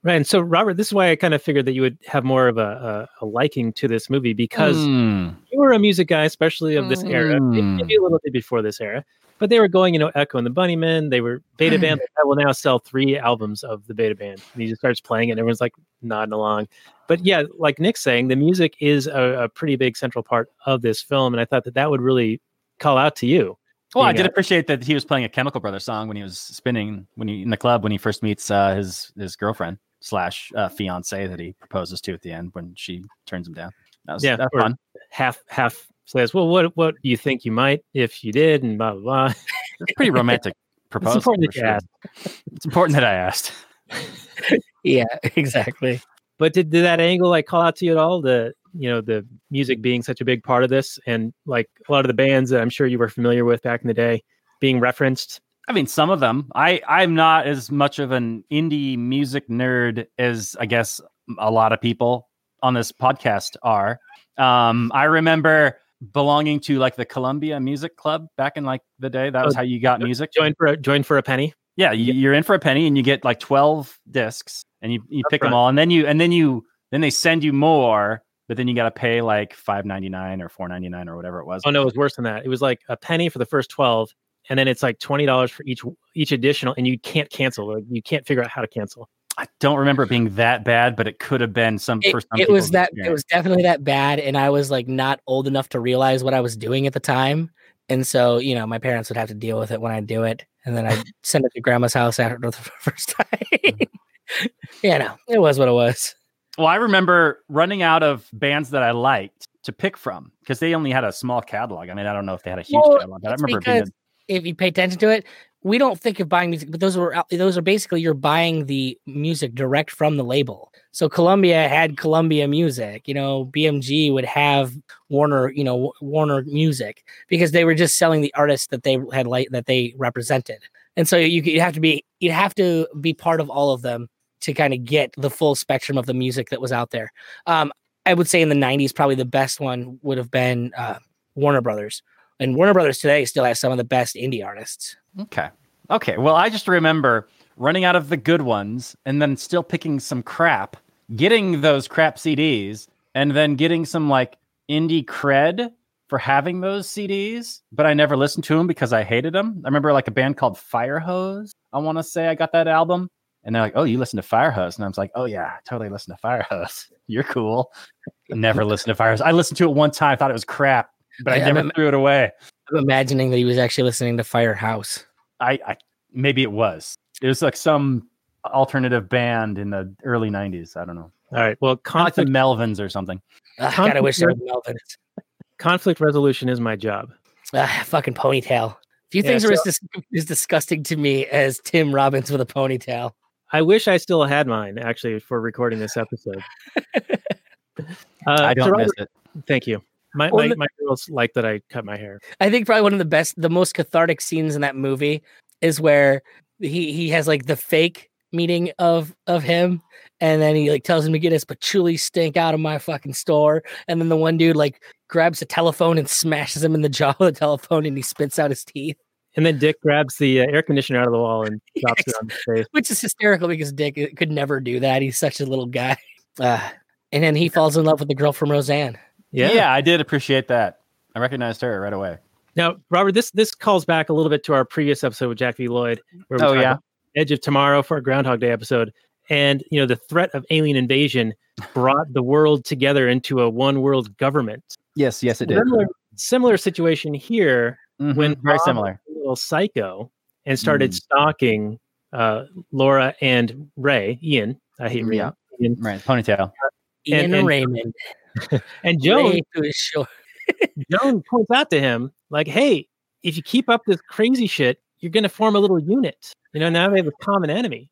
Speaker 1: Right. And so, Robert, this is why I kind of figured that you would have more of a, a, a liking to this movie because
Speaker 2: Hmm.
Speaker 1: you were a music guy, especially of this era, maybe
Speaker 2: Mm.
Speaker 1: a little bit before this era. But they were going, you know, Echo and the Bunnymen. They were Beta Band. I will now sell three albums of the Beta Band. And he just starts playing it, and everyone's like nodding along. But yeah, like Nick's saying, the music is a, a pretty big central part of this film, and I thought that that would really call out to you.
Speaker 2: Well, I did appreciate that he was playing a Chemical Brothers song when he was spinning when he in the club when he first meets uh, his his girlfriend slash uh, fiance that he proposes to at the end when she turns him down. That was
Speaker 1: Yeah,
Speaker 2: that's
Speaker 1: or-
Speaker 2: fun.
Speaker 1: half half says, "Well, what what do you think you might if you did?" and blah blah blah.
Speaker 2: It's pretty romantic proposal.
Speaker 1: important that
Speaker 2: sure. It's important that I asked.
Speaker 3: Yeah, exactly.
Speaker 1: But did, did that angle like call out to you at all? The you know the music being such a big part of this, and like a lot of the bands that I'm sure you were familiar with back in the day being referenced.
Speaker 2: I mean, some of them. I I'm not as much of an indie music nerd as I guess a lot of people on this podcast are. Um, I remember belonging to like the Columbia Music Club back in like the day. That was
Speaker 1: Oh,
Speaker 2: how you got music.
Speaker 1: Join for a, join for a penny.
Speaker 2: Yeah, you, you're in for a penny, and you get like twelve discs, and you you pick them all, and then you and then you then they send you more, but then you got to pay like five ninety nine or four ninety nine or whatever it was.
Speaker 1: Oh no, it was worse than that. It was like a penny for the first twelve, and then it's like twenty dollars for each each additional, and you can't cancel. Like you can't figure out how to cancel.
Speaker 2: I don't remember it being that bad, but it could have been some
Speaker 3: It,
Speaker 2: for some
Speaker 3: it was
Speaker 2: people's
Speaker 3: that it was definitely that bad, and I was like not old enough to realize what I was doing at the time. And so, you know, my parents would have to deal with it when I do it, and then I'd send it to grandma's house after the first time. Mm-hmm. you know, it was what it was.
Speaker 2: Well, I remember running out of bands that I liked to pick from because they only had a small catalog. I mean, I don't know if they had a huge
Speaker 3: Well,
Speaker 2: catalog, but I remember it being
Speaker 3: because if you pay attention to it, we don't think of buying music, but those were those are basically you're buying the music direct from the label. So Columbia had Columbia Music, you know, BMG would have Warner, you know, Warner Music because they were just selling the artists that they had like that they represented. And so you you have to be you have to be part of all of them to kind of get the full spectrum of the music that was out there. Um, I would say in the '90s, probably the best one would have been uh, Warner Brothers, and Warner Brothers today still has some of the best indie artists.
Speaker 2: Okay. Okay. Well, I just remember running out of the good ones and then still picking some crap, getting those crap CDs, and then getting some like indie cred for having those CDs, but I never listened to them because I hated them. I remember like a band called Firehose. I want to say I got that album. And they're like, "Oh, you listen to Firehose?" And I was like, "Oh yeah, totally listen to Firehose. You're cool." Never listened to Firehose. I listened to it one time, thought it was crap, but I
Speaker 3: Yeah,
Speaker 2: never
Speaker 3: I'm-
Speaker 2: threw it away.
Speaker 3: I'm imagining that he was actually listening to Firehouse.
Speaker 2: I, I maybe it was. It was like some alternative band in the early '90s. I don't know,
Speaker 1: All right. Well,
Speaker 2: like the
Speaker 1: conflict
Speaker 2: Melvins or something.
Speaker 3: Ugh, God, I wish there was
Speaker 1: Conflict- conflict resolution is my job.
Speaker 3: Ah, fucking ponytail. Few
Speaker 1: Yeah,
Speaker 3: things are as, dis- as disgusting to me as Tim Robbins with a ponytail.
Speaker 1: I wish I still had mine actually for recording this episode. Uh,
Speaker 2: I don't
Speaker 1: Robert,
Speaker 2: miss it.
Speaker 1: Thank you. My, my,
Speaker 3: the-
Speaker 1: my girls like that I cut my hair.
Speaker 3: I think probably one of the best, the most cathartic scenes in that movie is where he he has like the fake meeting of of him, and then he like tells him to get his patchouli stink out of my fucking store, and then the one dude like grabs a telephone and smashes him in the jaw with the telephone, and he spits out his teeth,
Speaker 1: And then Dick grabs the uh, air conditioner out of the wall and drops it on his face.
Speaker 3: which is hysterical because Dick uh, could never do that. He's such a little guy. Uh, and then he falls in love with the girl from Roseanne.
Speaker 1: Yeah.
Speaker 2: Yeah. I did appreciate that. I recognized her right away.
Speaker 1: Now, Robert, this this calls back a little bit to our previous episode with Jack V. Lloyd, where we
Speaker 2: Oh,
Speaker 1: talked
Speaker 2: yeah?
Speaker 1: about Edge of Tomorrow for our Groundhog Day episode. And you know, the threat of alien invasion brought the world together into a one world government.
Speaker 2: Yes, yes, it did.
Speaker 1: Similar, similar situation here
Speaker 2: Mhm,
Speaker 1: when
Speaker 2: very
Speaker 1: Bob
Speaker 2: similar.
Speaker 1: was a little psycho and started
Speaker 2: Mm.
Speaker 1: stalking uh, Laura and Ray, Ian. I hate Ray.
Speaker 2: Yeah.
Speaker 1: Ian.
Speaker 2: Right, ponytail.
Speaker 3: Ian
Speaker 1: and-
Speaker 3: Raymond.
Speaker 1: And Joan
Speaker 3: Ray to his shore.
Speaker 1: Joan points out to him, like, hey, if you keep up this crazy shit, you're going to form a little unit. You know, now they have a common enemy.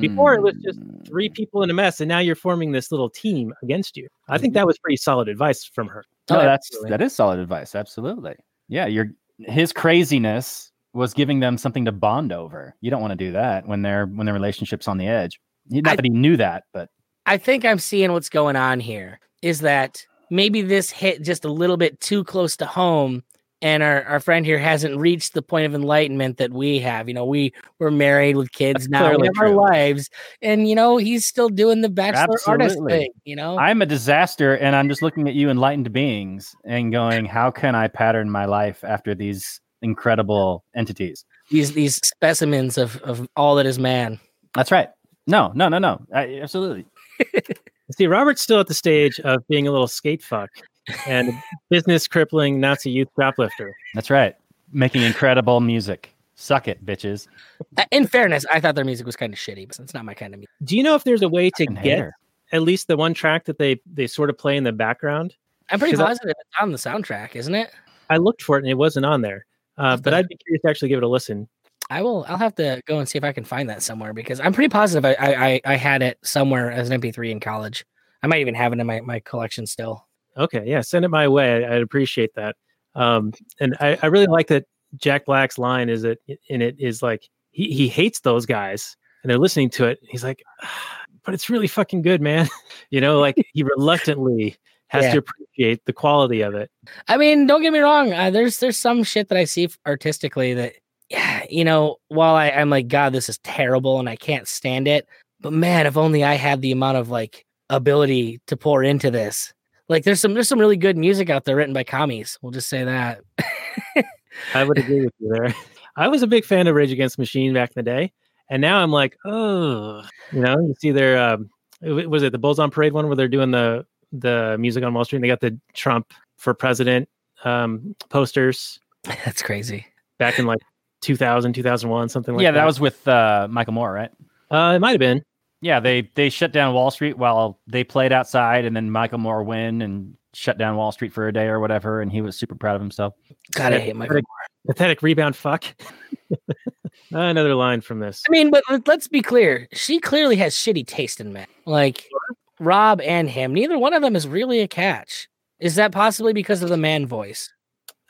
Speaker 1: Before it was just Three
Speaker 2: Mm.
Speaker 1: people in a mess, and now you're forming this little team against you. I think that was pretty solid advice from her.
Speaker 2: Oh, that's
Speaker 3: absolutely.
Speaker 2: that is solid advice. Absolutely. Yeah, you're his craziness was giving them something to bond over. You don't want to do that when they're when the relationship's on the edge. Not
Speaker 3: I-
Speaker 2: that he knew that, but
Speaker 3: I think I'm seeing what's going on here is that maybe this hit just a little bit too close to home and our, our friend here hasn't reached the point of enlightenment that we have. You know, we we're married with kids
Speaker 2: That's
Speaker 3: now, we have our lives, and you know, he's still doing the bachelor artist
Speaker 2: Absolutely.
Speaker 3: thing, you know.
Speaker 2: I'm a disaster and I'm just looking at you enlightened beings and going, how can I pattern my life after these incredible entities?
Speaker 3: these these specimens of of all that is man.
Speaker 2: That's right. No, no, no, no. I, absolutely.
Speaker 1: See, Robert's still at the stage of being a little skate fuck and business crippling Nazi youth shoplifter.
Speaker 2: That's right. Making incredible music. Suck it, bitches.
Speaker 3: Uh, In fairness, I thought their music was kind of shitty, but it's not my kind of music.
Speaker 1: Do you know if there's a way to get
Speaker 2: hater.
Speaker 1: at least the one track that they they sort of play in the background?
Speaker 3: I'm pretty
Speaker 1: 'Cause I-
Speaker 3: positive it's on the soundtrack, isn't it?
Speaker 1: I looked for it and it wasn't on there. Uh, but I'd be curious to actually give it a listen.
Speaker 3: I will. I'll have to go and see if I can find that somewhere because I'm pretty positive I I, I, had it somewhere as an MP3 in college. I might even have it in my, my collection still.
Speaker 1: Okay, yeah, send it my way. I, I'd appreciate that. Um, and I, I really like that Jack Black's line is that in it is like he, he hates those guys and they're listening to it. He's like, "Ah, but it's really fucking good, man. you know, like he reluctantly has
Speaker 3: Yeah.
Speaker 1: to appreciate the quality of it.
Speaker 3: I mean, don't get me wrong. Uh, there's there's some shit that I see artistically that, yeah, you know, while I, I'm like, God, this is terrible and I can't stand it. But man, if only I had the amount of like ability to pour into this. Like, there's some there's some really good music out there written by commies. We'll just say that.
Speaker 1: I would agree with you there. I was a big fan of Rage Against the Machine back in the day, and now I'm like, oh, you know, you see their um, was it the Bulls on Parade one where they're doing the the music on Wall Street? And they got the Trump for president um, posters
Speaker 3: That's crazy.
Speaker 1: back in like 2000, 2001, something like
Speaker 2: yeah,
Speaker 1: that.
Speaker 2: that was with uh, Michael Moore, right?
Speaker 1: uh, it might have been.
Speaker 2: Yeah, they they shut down Wall Street while they played outside, and then Michael Moore win and shut down Wall Street for a day or whatever, and he was super proud of himself.
Speaker 3: God, I hate Michael.
Speaker 1: pathetic, pathetic rebound fuck. Another line from this.
Speaker 3: I mean, but let- let's be clear. She clearly has shitty taste in men. Like Rob and him, neither one of them is really a catch. Is that possibly because of the man voice?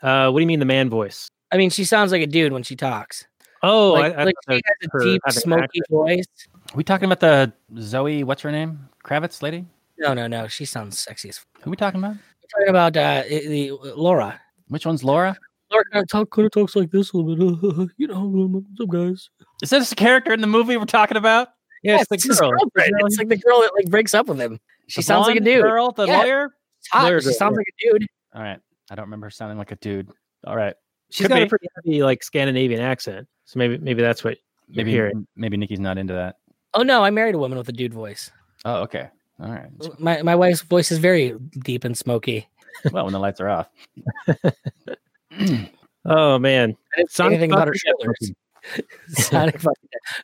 Speaker 1: Uh, what do you mean the man voice?
Speaker 3: I mean, she sounds like a dude when she talks.
Speaker 1: Oh,
Speaker 3: like,
Speaker 1: I, I
Speaker 3: like she has a deep, smoky
Speaker 1: accent.
Speaker 3: voice.
Speaker 2: Are we talking about the Zoe? What's her name? Kravitz lady?
Speaker 3: No, no, no. She sounds sexy as. F-
Speaker 2: Who are we talking about?
Speaker 3: We're talking about uh, i- the Laura.
Speaker 2: Which one's Laura?
Speaker 3: Laura kind of talk, kind of talks like this a little bit. you know, what's up, guys?
Speaker 2: Is this a character in the movie we're talking about?
Speaker 1: Yeah, it's the girl.
Speaker 3: girlfriend.
Speaker 1: Girl
Speaker 3: It's like the girl that like breaks up with him. She
Speaker 2: The
Speaker 3: sounds like a dude.
Speaker 2: Girl, the
Speaker 3: Yeah.
Speaker 2: lawyer.
Speaker 3: Hot.
Speaker 1: Lawyer
Speaker 3: She sounds like a dude.
Speaker 2: All right. I don't remember sounding like a dude. All right.
Speaker 1: She's
Speaker 2: Could
Speaker 1: got
Speaker 2: be.
Speaker 1: a pretty heavy like Scandinavian accent, so maybe maybe that's what you're
Speaker 2: Maybe
Speaker 1: hearing.
Speaker 2: maybe Nicky's not into that.
Speaker 3: Oh no, I married a woman with a dude voice.
Speaker 2: Oh, okay. All right.
Speaker 3: My my wife's voice is very deep and smoky.
Speaker 2: Well, when the lights are off.
Speaker 1: Oh man,
Speaker 3: I didn't say
Speaker 1: Sonic
Speaker 3: anything about her shoulders. Sonic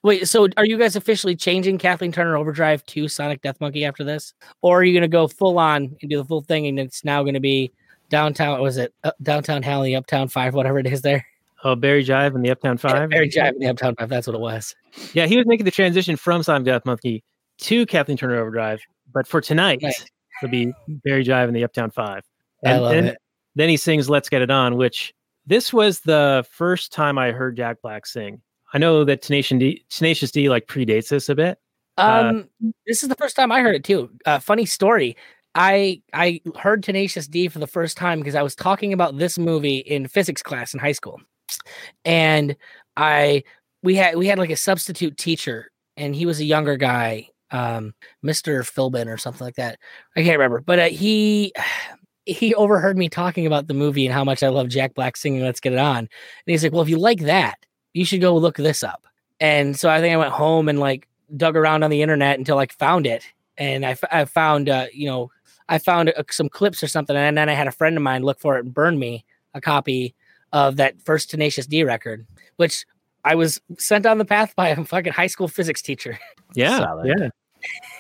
Speaker 3: Wait, so are you guys officially changing Kathleen Turner Overdrive to Sonic Death Monkey after this, or are you going to go full on and do the full thing, and it's now going to be downtown? what Was it uh, downtown Halley, Uptown Five, whatever it is there?
Speaker 1: oh Barry Jive and the Uptown Five.
Speaker 3: Barry Jive in the Uptown Five. That's what it was.
Speaker 1: Yeah, he was making the transition from Sonic Death Monkey to Kathleen Turner Overdrive, but for tonight
Speaker 3: Right.
Speaker 1: it'll be Barry Jive and the Uptown Five.
Speaker 3: I
Speaker 1: And
Speaker 3: love
Speaker 1: then,
Speaker 3: it.
Speaker 1: then he sings "Let's Get It On," which this was the first time I heard Jack Black sing. I know that Tenacious D, Tenacious D like predates this a bit. Uh,
Speaker 3: Um, this is the first time I heard it too. Uh, funny story. I I heard Tenacious D for the first time because I was talking about this movie in physics class in high school, and I we had we had like a substitute teacher, and he was a younger guy, um, Mister Philbin or something like that. I can't remember, but uh, he he overheard me talking about the movie and how much I love Jack Black singing "Let's Get It On," and he's like, "Well, if you like that, you should go look this up." And so I think I went home and like dug around on the internet until I found it, and I, f- I found uh, you know I found uh, some clips or something, and then I had a friend of mine look for it and burn me a copy of that first Tenacious D record, which I was sent on the path by a fucking high school physics teacher.
Speaker 1: Yeah,
Speaker 2: Solid.
Speaker 1: yeah.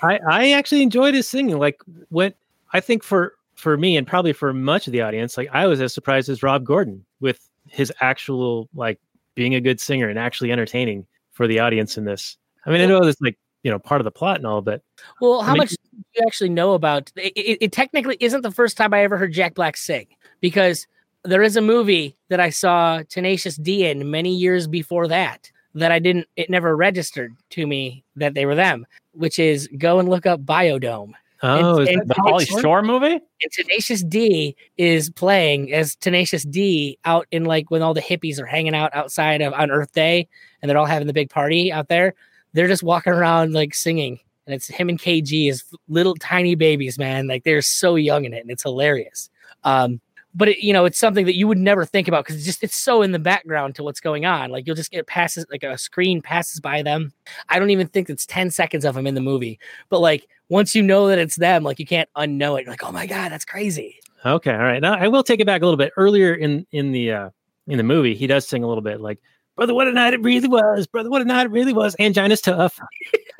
Speaker 1: I I actually enjoyed his singing. Like when I think for for me and probably for much of the audience, like I was as surprised as Rob Gordon with his actual like being a good singer and actually entertaining for the audience in this. I mean, I know this like you know part of the plot and all, but
Speaker 3: Well, how
Speaker 1: mean-
Speaker 3: much do you actually know about it, it? It technically isn't the first time I ever heard Jack Black sing because there is a movie that I saw Tenacious D in many years before that that I didn't. It never registered to me that they were them, which is go and look up Biodome.
Speaker 1: oh, is
Speaker 3: and-
Speaker 1: that
Speaker 2: The
Speaker 1: the
Speaker 2: Pauly
Speaker 1: Shore?
Speaker 2: Shore movie?
Speaker 3: And Tenacious D is playing as Tenacious D out in like when all the hippies are hanging out outside of on Earth Day and they're all having the big party out there. They're just walking around like singing, and it's him and KG as little tiny babies, man. Like they're so young in it, and it's hilarious. Um, but it, you know, it's something that you would never think about because it's just it's so in the background to what's going on. Like you'll just get passes like a screen passes by them. I don't even think it's 10 seconds of them in the movie. But like once you know that it's them, like you can't unknow it. You're like, oh my God, that's crazy.
Speaker 1: Okay, all right. Now I will take it back a little bit. Earlier in in the uh in the movie, he does sing a little bit like "Brother, what a night it really was, brother, what a night it really was." Angina's tough,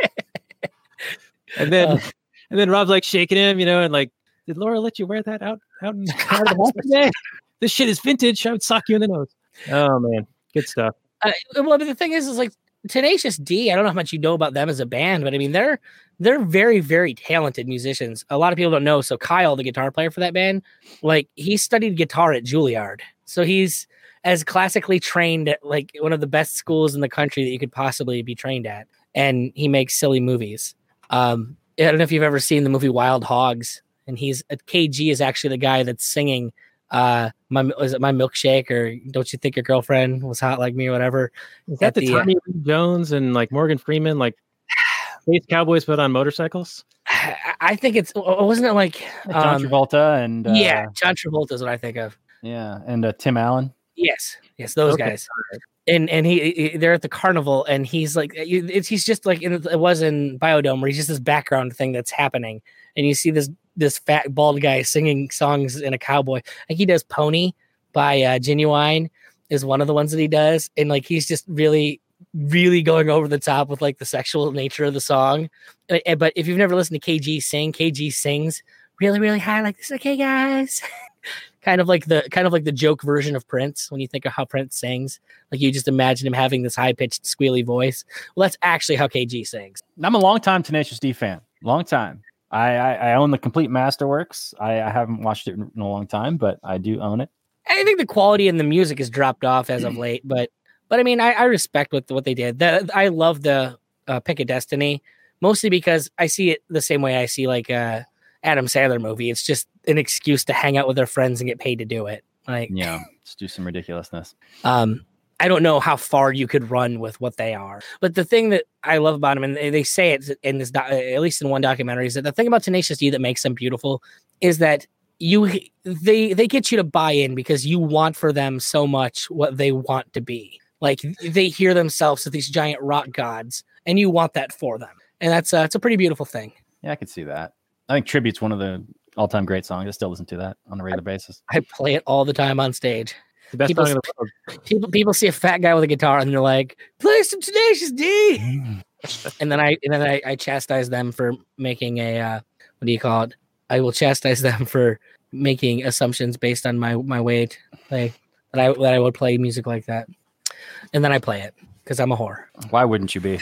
Speaker 1: and then
Speaker 3: Uh.
Speaker 1: and then Rob's like shaking him, you know, and like, "Did Laura let you wear that out out in out of the house today? This shit is vintage. I would sock you in the nose." Oh man, good stuff.
Speaker 3: Uh, well, but the thing is, is like Tenacious D. I don't know how much you know about them as a band, but I mean, they're they're very, very talented musicians. A lot of people don't know. So Kyle, the guitar player for that band, like he studied guitar at Juilliard, so he's as classically trained at like one of the best schools in the country that you could possibly be trained at, and he makes silly movies. Um, I don't know if you've ever seen the movie Wild Hogs, and he's uh, KG is actually the guy that's singing uh my is it my milkshake or don't you think your girlfriend was hot like me or whatever
Speaker 1: Is that
Speaker 3: At
Speaker 1: the,
Speaker 3: the, uh,
Speaker 1: Tommy Lee Jones and like Morgan Freeman, like space cowboys put on motorcycles?
Speaker 3: I think it's uh, wasn't it like
Speaker 2: John
Speaker 3: um,
Speaker 2: Travolta and uh,
Speaker 3: yeah John Travolta is what I think of
Speaker 2: yeah, and uh, Tim Allen.
Speaker 3: Yes yes those
Speaker 1: Okay.
Speaker 3: guys and and he, he- they're at the carnival and he's like it's he's just like it was in Biodome where he's just this background thing that's happening and you see this this fat bald guy singing songs in a cowboy like he does Pony by uh, Ginuwine is one of the ones that he does and like he's just really really going over the top with like the sexual nature of the song Uh, uh, but if you've never listened to KG sing KG sings really, really high like this. Okay, guys. kind of like the kind of like the joke version of Prince when you think of how Prince sings. Like you just imagine him having this high pitched squealy voice. Well, that's actually how KG sings.
Speaker 2: I'm a long time Tenacious D fan. Long time. I, I, I own the complete Masterworks. I, I haven't watched it in a long time, but I do own it.
Speaker 3: I think the quality in the music has dropped off as of late, but but I mean, I, I respect what what they did. The, I love the uh, Pick of Destiny mostly because I see it the same way I see like a Adam Sandler movie. It's just an excuse to hang out with their friends and get paid to do it. Like
Speaker 2: Yeah, just do some ridiculousness.
Speaker 3: um, I don't know how far you could run with what they are. But the thing that I love about them, and they, say it in this, doc, at least in one documentary, is that the thing about Tenacious D that makes them beautiful is that you they they get you to buy in because you want for them so much what they want to be. Like they hear themselves as these giant rock gods, and you want that for them, and that's uh, it's a pretty beautiful thing.
Speaker 2: Yeah, I could see that. I think Tribute's one of the all time great songs. I still listen to that on a regular basis.
Speaker 3: I play it all the time on stage.
Speaker 1: The best
Speaker 3: People
Speaker 1: song in the.
Speaker 3: People people see a fat guy with a guitar and they're like, "Play some Tenacious D." and then I and then I, I chastise them for making a uh, what do you call it? I will chastise them for making assumptions based on my my weight, like that I that I would play music like that, and then I play it because I'm a whore.
Speaker 2: Why wouldn't you be?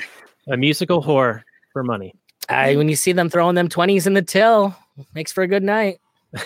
Speaker 1: A musical whore for money.
Speaker 3: I when you see them throwing them twenties in the till, makes for a good night.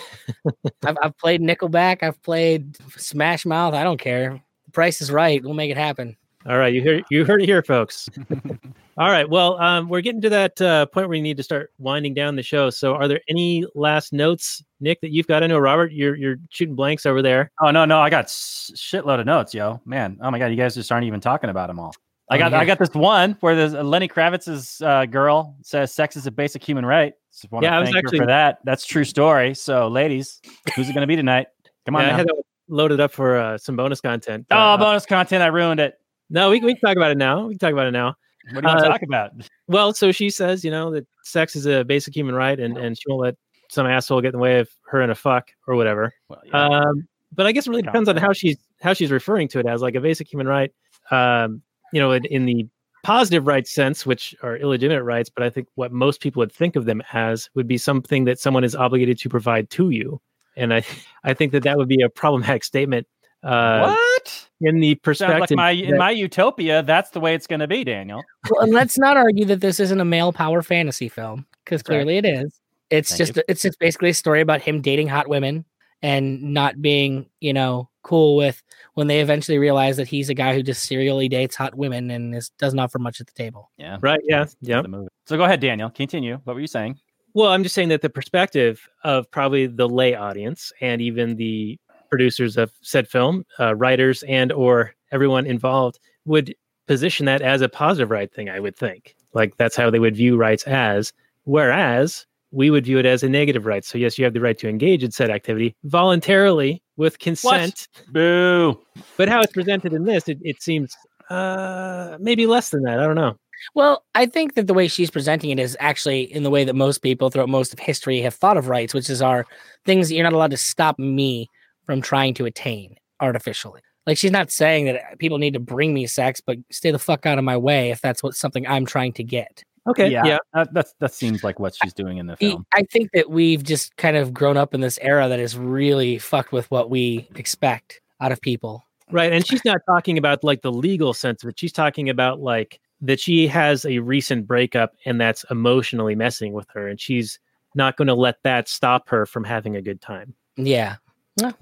Speaker 3: I've, I've played Nickelback, I've played Smash Mouth. I don't care. The price is right. We'll make it happen.
Speaker 1: All right, you hear you heard it here, folks. All right, well, um, we're getting to that uh, point where we need to start winding down the show. So, are there any last notes, Nick, that you've got? I know Robert, you're you're shooting blanks over there.
Speaker 2: Oh no, no, I got s- shitload of notes, yo, man. Oh my god, you guys just aren't even talking about them all. I
Speaker 3: Oh,
Speaker 2: got,
Speaker 3: yeah.
Speaker 2: I got this one where there's uh, Lenny Kravitz's uh, girl says sex is a basic human right. Just want to
Speaker 1: Yeah, I was
Speaker 2: thank
Speaker 1: actually-
Speaker 2: her for that. That's true story. So, ladies, who's it going to be tonight? Come on,
Speaker 1: Yeah, I had that loaded up for uh, some bonus content.
Speaker 2: oh,
Speaker 1: Uh,
Speaker 2: bonus content! I ruined it.
Speaker 1: no, we, we can talk about it now. We can talk about it now.
Speaker 2: What do you want
Speaker 1: uh,
Speaker 2: to talk about?
Speaker 1: Well, so she says, you know, that sex is a basic human right, and and she won't let some asshole get in the way of her and a fuck or whatever.
Speaker 2: Well, yeah.
Speaker 1: Um, but I guess it really depends on how she's how she's referring to it as like a basic human right. Um, you know, in, in the positive rights sense, which are illegitimate rights, but I think what most people would think of them as would be something that someone is obligated to provide to you. And I I think that that would be a problematic statement. Uh,
Speaker 2: what?
Speaker 1: in the
Speaker 2: Sounds like
Speaker 1: perspective
Speaker 2: my in my utopia. That's the way it's going to be, Daniel.
Speaker 3: Well, and let's not argue that this isn't a male power fantasy film because
Speaker 2: That's right.
Speaker 3: clearly it is. It's
Speaker 2: Thank
Speaker 3: just
Speaker 2: you.
Speaker 3: it's just basically a story about him dating hot women and not being, you know, cool with when they eventually realize that he's a guy who just serially dates hot women and is, doesn't offer much at the table.
Speaker 2: Yeah.
Speaker 1: right, yeah, yeah.
Speaker 2: So go ahead, Daniel. Continue. What were you saying?
Speaker 1: Well, I'm just saying that the perspective of probably the lay audience and even the producers of said film, uh, writers and or everyone involved would position that as a positive right thing. I would think like that's how they would view rights as, whereas we would view it as a negative right. So yes, you have the right to engage in said activity voluntarily with consent.
Speaker 2: Boo.
Speaker 1: But how it's presented in this, it, it seems uh, maybe less than that. I don't know.
Speaker 3: Well, I think that the way she's presenting it is actually in the way that most people throughout most of history have thought of rights, which is our things that you're not allowed to stop me from trying to attain artificially. Like she's not saying that people need to bring me sex, but stay the fuck out of my way if that's what something I'm trying to get.
Speaker 1: Okay,
Speaker 2: yeah,
Speaker 1: yeah.
Speaker 2: That, that's that seems like what she's doing in the film.
Speaker 3: I think that we've just kind of grown up in this era that is really fucked with what we expect out of people.
Speaker 1: Right. And she's not talking about like the legal sense of it. She's talking about like that she has a recent breakup and that's emotionally messing with her. And she's not going to let that stop her from having a good time.
Speaker 3: Yeah.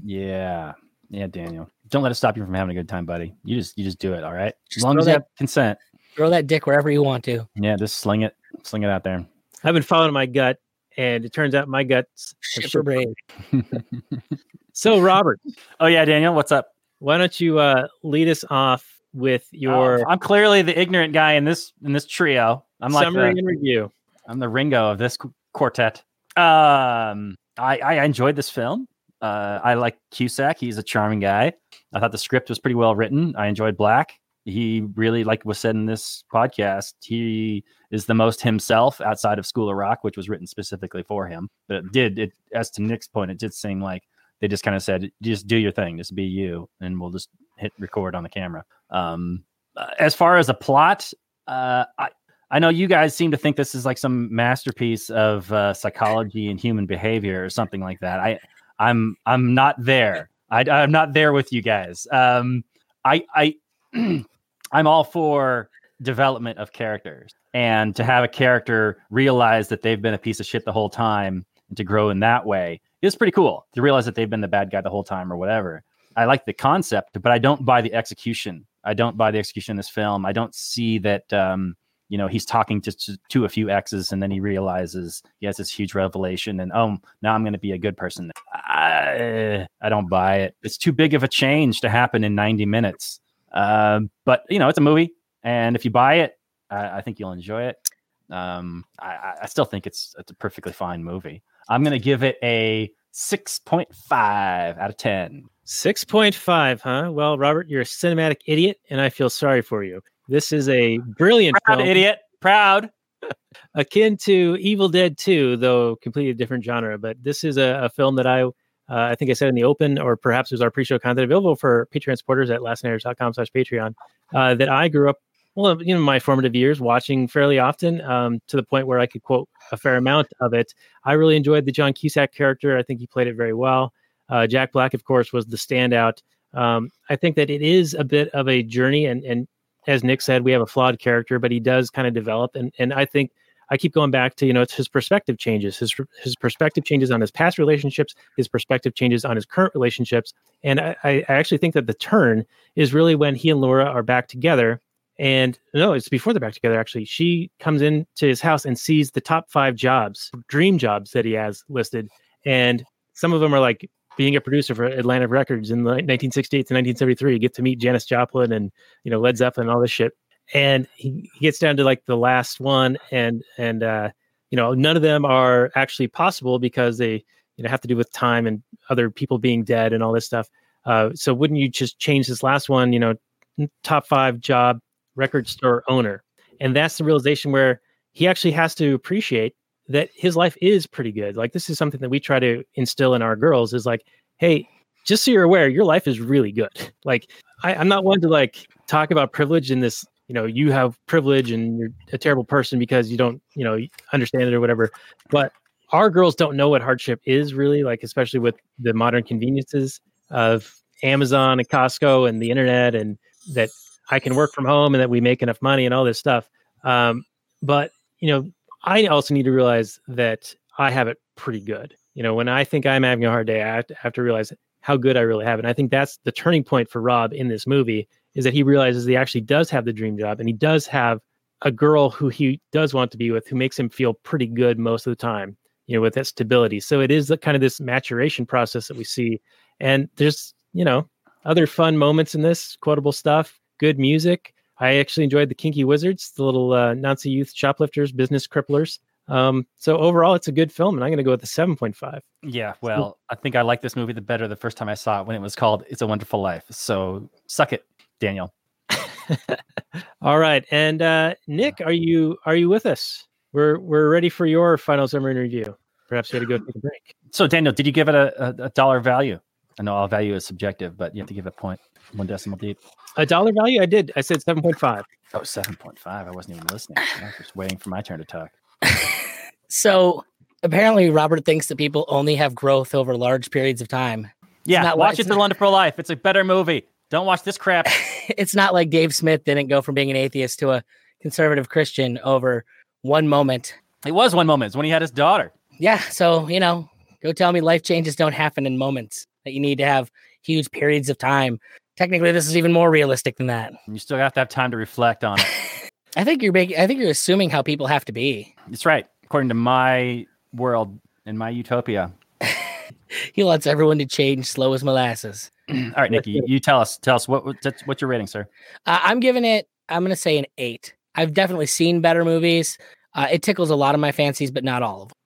Speaker 2: Yeah, yeah, Daniel. Don't let it stop you from having a good time, buddy. You just you just do it. All right. As long as you
Speaker 3: that-
Speaker 2: have consent.
Speaker 3: Throw that dick wherever you want to.
Speaker 2: Yeah, just sling it, sling it out there.
Speaker 1: I've been following my gut and it turns out my gut's a
Speaker 3: Shipper brain.
Speaker 1: So, Robert,
Speaker 2: oh yeah, Daniel. What's up?
Speaker 1: why don't you uh, lead us off with your
Speaker 2: Oh, I'm clearly the ignorant guy in this in this trio. I'm like
Speaker 1: summary
Speaker 2: the,
Speaker 1: and review?
Speaker 2: I'm the Ringo of this qu- quartet. Um, I, I enjoyed this film. Uh, I like Cusack. He's a charming guy. I thought the script was pretty well written. I enjoyed Black. He really, like was said in this podcast, he is the most himself outside of School of Rock, which was written specifically for him. But it did, it as to Nick's point, it did seem like they just kind of said, just do your thing, just be you, and we'll just hit record on the camera. Um, uh, as far as a plot, uh, I I know you guys seem to think this is like some masterpiece of uh, psychology and human behavior or something like that. I, I'm, I'm not there. I, I'm not there with you guys. Um, I, I, I'm all for development of characters and to have a character realize that they've been a piece of shit the whole time and to grow in that way is pretty cool. To realize that they've been the bad guy the whole time or whatever. I like the concept, but I don't buy the execution. I don't buy the execution in this film. I don't see that. Um, you know he's talking to, to, to a few exes and then he realizes he has this huge revelation and oh now i'm going to be a good person I, I don't buy it it's too big of a change to happen in 90 minutes uh, but you know it's a movie and if you buy it i, I think you'll enjoy it um, I, I still think it's it's a perfectly fine movie i'm going to give it a 6.5 out of 10
Speaker 1: 6.5 huh well robert you're a cinematic idiot and i feel sorry for you this is a brilliant
Speaker 2: proud
Speaker 1: film,
Speaker 2: idiot. Proud.
Speaker 1: akin to Evil Dead 2, though completely different genre. But this is a, a film that I, uh, I think I said in the open, or perhaps it was our pre-show content available for Patreon supporters at lastnighters.com slash Patreon, uh, that I grew up, well, you know, my formative years watching fairly often um, to the point where I could quote a fair amount of it. I really enjoyed the John Cusack character. I think he played it very well. Uh, Jack Black, of course, was the standout. Um, I think that it is a bit of a journey, and and as Nick said, we have a flawed character, but he does kind of develop. And and I think I keep going back to you know it's his perspective changes. His his perspective changes on his past relationships. His perspective changes on his current relationships. And I, I actually think that the turn is really when he and Laura are back together. And no, it's before they're back together. Actually, she comes into his house and sees the top five jobs, dream jobs that he has listed, and some of them are like being a producer for Atlantic Records in 1968 to 1973. You get to meet Janis Joplin and you know Led Zeppelin and all this shit. And he, he gets down to like the last one, and and uh, you know none of them are actually possible because they you know have to do with time and other people being dead and all this stuff. Uh, so wouldn't you just change this last one? You know, top five job record store owner, and that's the realization where he actually has to appreciate that his life is pretty good. Like this is something that we try to instill in our girls is like, hey, just so you're aware, your life is really good. Like I, I'm not one to like talk about privilege in this, you know, you have privilege and you're a terrible person because you don't, you know, understand it or whatever. But our girls don't know what hardship is really, like especially with the modern conveniences of Amazon and Costco and the internet and that I can work from home and that we make enough money and all this stuff. Um, but you know, I also need to realize that I have it pretty good. You know, when I think I'm having a hard day, I have to, have to realize how good I really have it. And I think that's the turning point for Rob in this movie is that he realizes he actually does have the dream job and he does have a girl who he does want to be with who makes him feel pretty good most of the time, you know, with that stability. So it is the, kind of this maturation process that we see. And there's, you know, other fun moments in this, quotable stuff, good music. I actually enjoyed the Kinky Wizards, the little uh, Nazi youth shoplifters, business cripplers. Um, so overall, it's a good film, and I'm going to go with the 7.5.
Speaker 2: Yeah, well, I think I liked this movie the better the first time I saw it when it was called "It's a Wonderful Life." So suck it, Daniel.
Speaker 1: All right, and uh, Nick, are you are you with us? We're we're ready for your final summary review. Perhaps you had to go take a break.
Speaker 2: So, Daniel, did you give it a, a, a dollar value? I know all value is subjective, but you have to give it a point one decimal deep.
Speaker 1: A dollar value? I did. I said 7.5.
Speaker 2: Oh, 7.5. I wasn't even listening. I was just waiting for my turn to talk.
Speaker 3: so apparently, Robert thinks that people only have growth over large periods of time.
Speaker 2: Yeah, not watch it The Wonderful Life. It's a better movie. Don't watch this crap.
Speaker 3: it's not like Dave Smith didn't go from being an atheist to a conservative Christian over one moment.
Speaker 2: It was one moment. It's when he had his daughter.
Speaker 3: Yeah. So, you know, go tell me life changes don't happen in moments, that you need to have huge periods of time technically this is even more realistic than that.
Speaker 2: You still have to have time to reflect on it.
Speaker 3: I think you're making. I think you're assuming how people have to be.
Speaker 2: That's right. According to my world and my utopia,
Speaker 3: he wants everyone to change slow as molasses.
Speaker 2: All right, Nicky, you tell us. Tell us what what's your rating, sir?
Speaker 3: Uh, I'm giving it. I'm going to say an eight. I've definitely seen better movies. Uh, it tickles a lot of my fancies, but not all of them.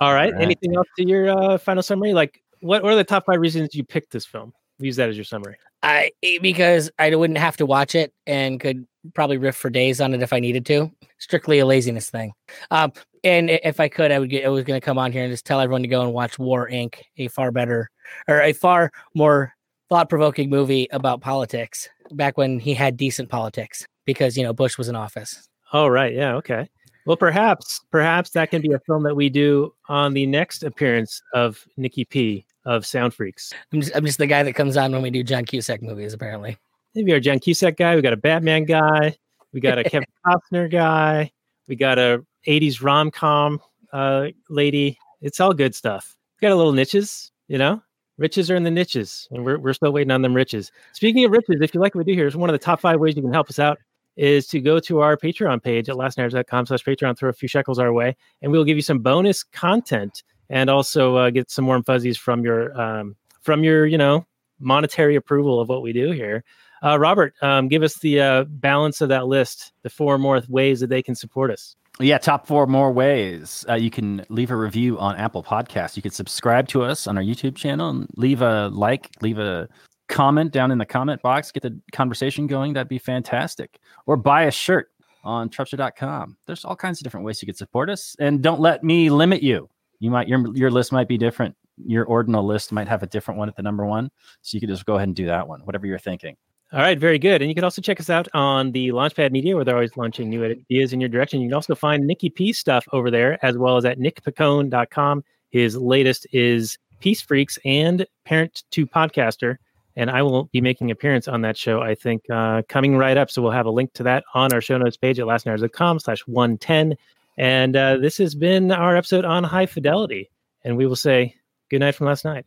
Speaker 1: All right. All right. Anything else to your uh, final summary? Like, what, what are the top five reasons you picked this film? Use that as your summary.
Speaker 3: I eh, because I wouldn't have to watch it and could probably riff for days on it if I needed to. Strictly a laziness thing. Um, and if I could, I would get. I was going to come on here and just tell everyone to go and watch War Inc. A far better or a far more thought provoking movie about politics back when he had decent politics because you know Bush was in office.
Speaker 1: Oh, right. Yeah. Okay. Well, perhaps, perhaps that can be a film that we do on the next appearance of Nicky P of Sound Freaks.
Speaker 3: I'm just, I'm just the guy that comes on when we do John Cusack movies, apparently.
Speaker 1: Maybe our John Cusack guy. We got a Batman guy. We got a Kevin Costner guy. We got a 80s rom com uh, lady. It's all good stuff. We got a little niches, you know? Riches are in the niches, and we're, we're still waiting on them riches. Speaking of riches, if you like what we do here, it's one of the top five ways you can help us out is to go to our Patreon page at lastnighters.com slash Patreon, throw a few shekels our way, and we'll give you some bonus content and also uh, get some warm fuzzies from your um, from your, you know, monetary approval of what we do here. Uh, Robert, um, give us the uh, balance of that list, the four more ways that they can support us.
Speaker 2: Yeah, top four more ways. Uh, you can leave a review on Apple Podcasts. You can subscribe to us on our YouTube channel and leave a like, leave a comment down in the comment box, get the conversation going. That'd be fantastic. Or buy a shirt on trupsha.com. There's all kinds of different ways you could support us. And don't let me limit you. You might your your list might be different. Your ordinal list might have a different one at the number one. So you could just go ahead and do that one, whatever you're thinking.
Speaker 1: All right, very good. And you can also check us out on the Launchpad Media, where they're always launching new ideas in your direction. You can also find Nicky P stuff over there, as well as at nickpicone.com. His latest is Peace Freqs and Parent to Podcaster. And I will be making appearance on that show, I think, uh, coming right up. So we'll have a link to that on our show notes page at lastnighters.com slash 110. And uh, this has been our episode on high fidelity. And we will say good night from last night.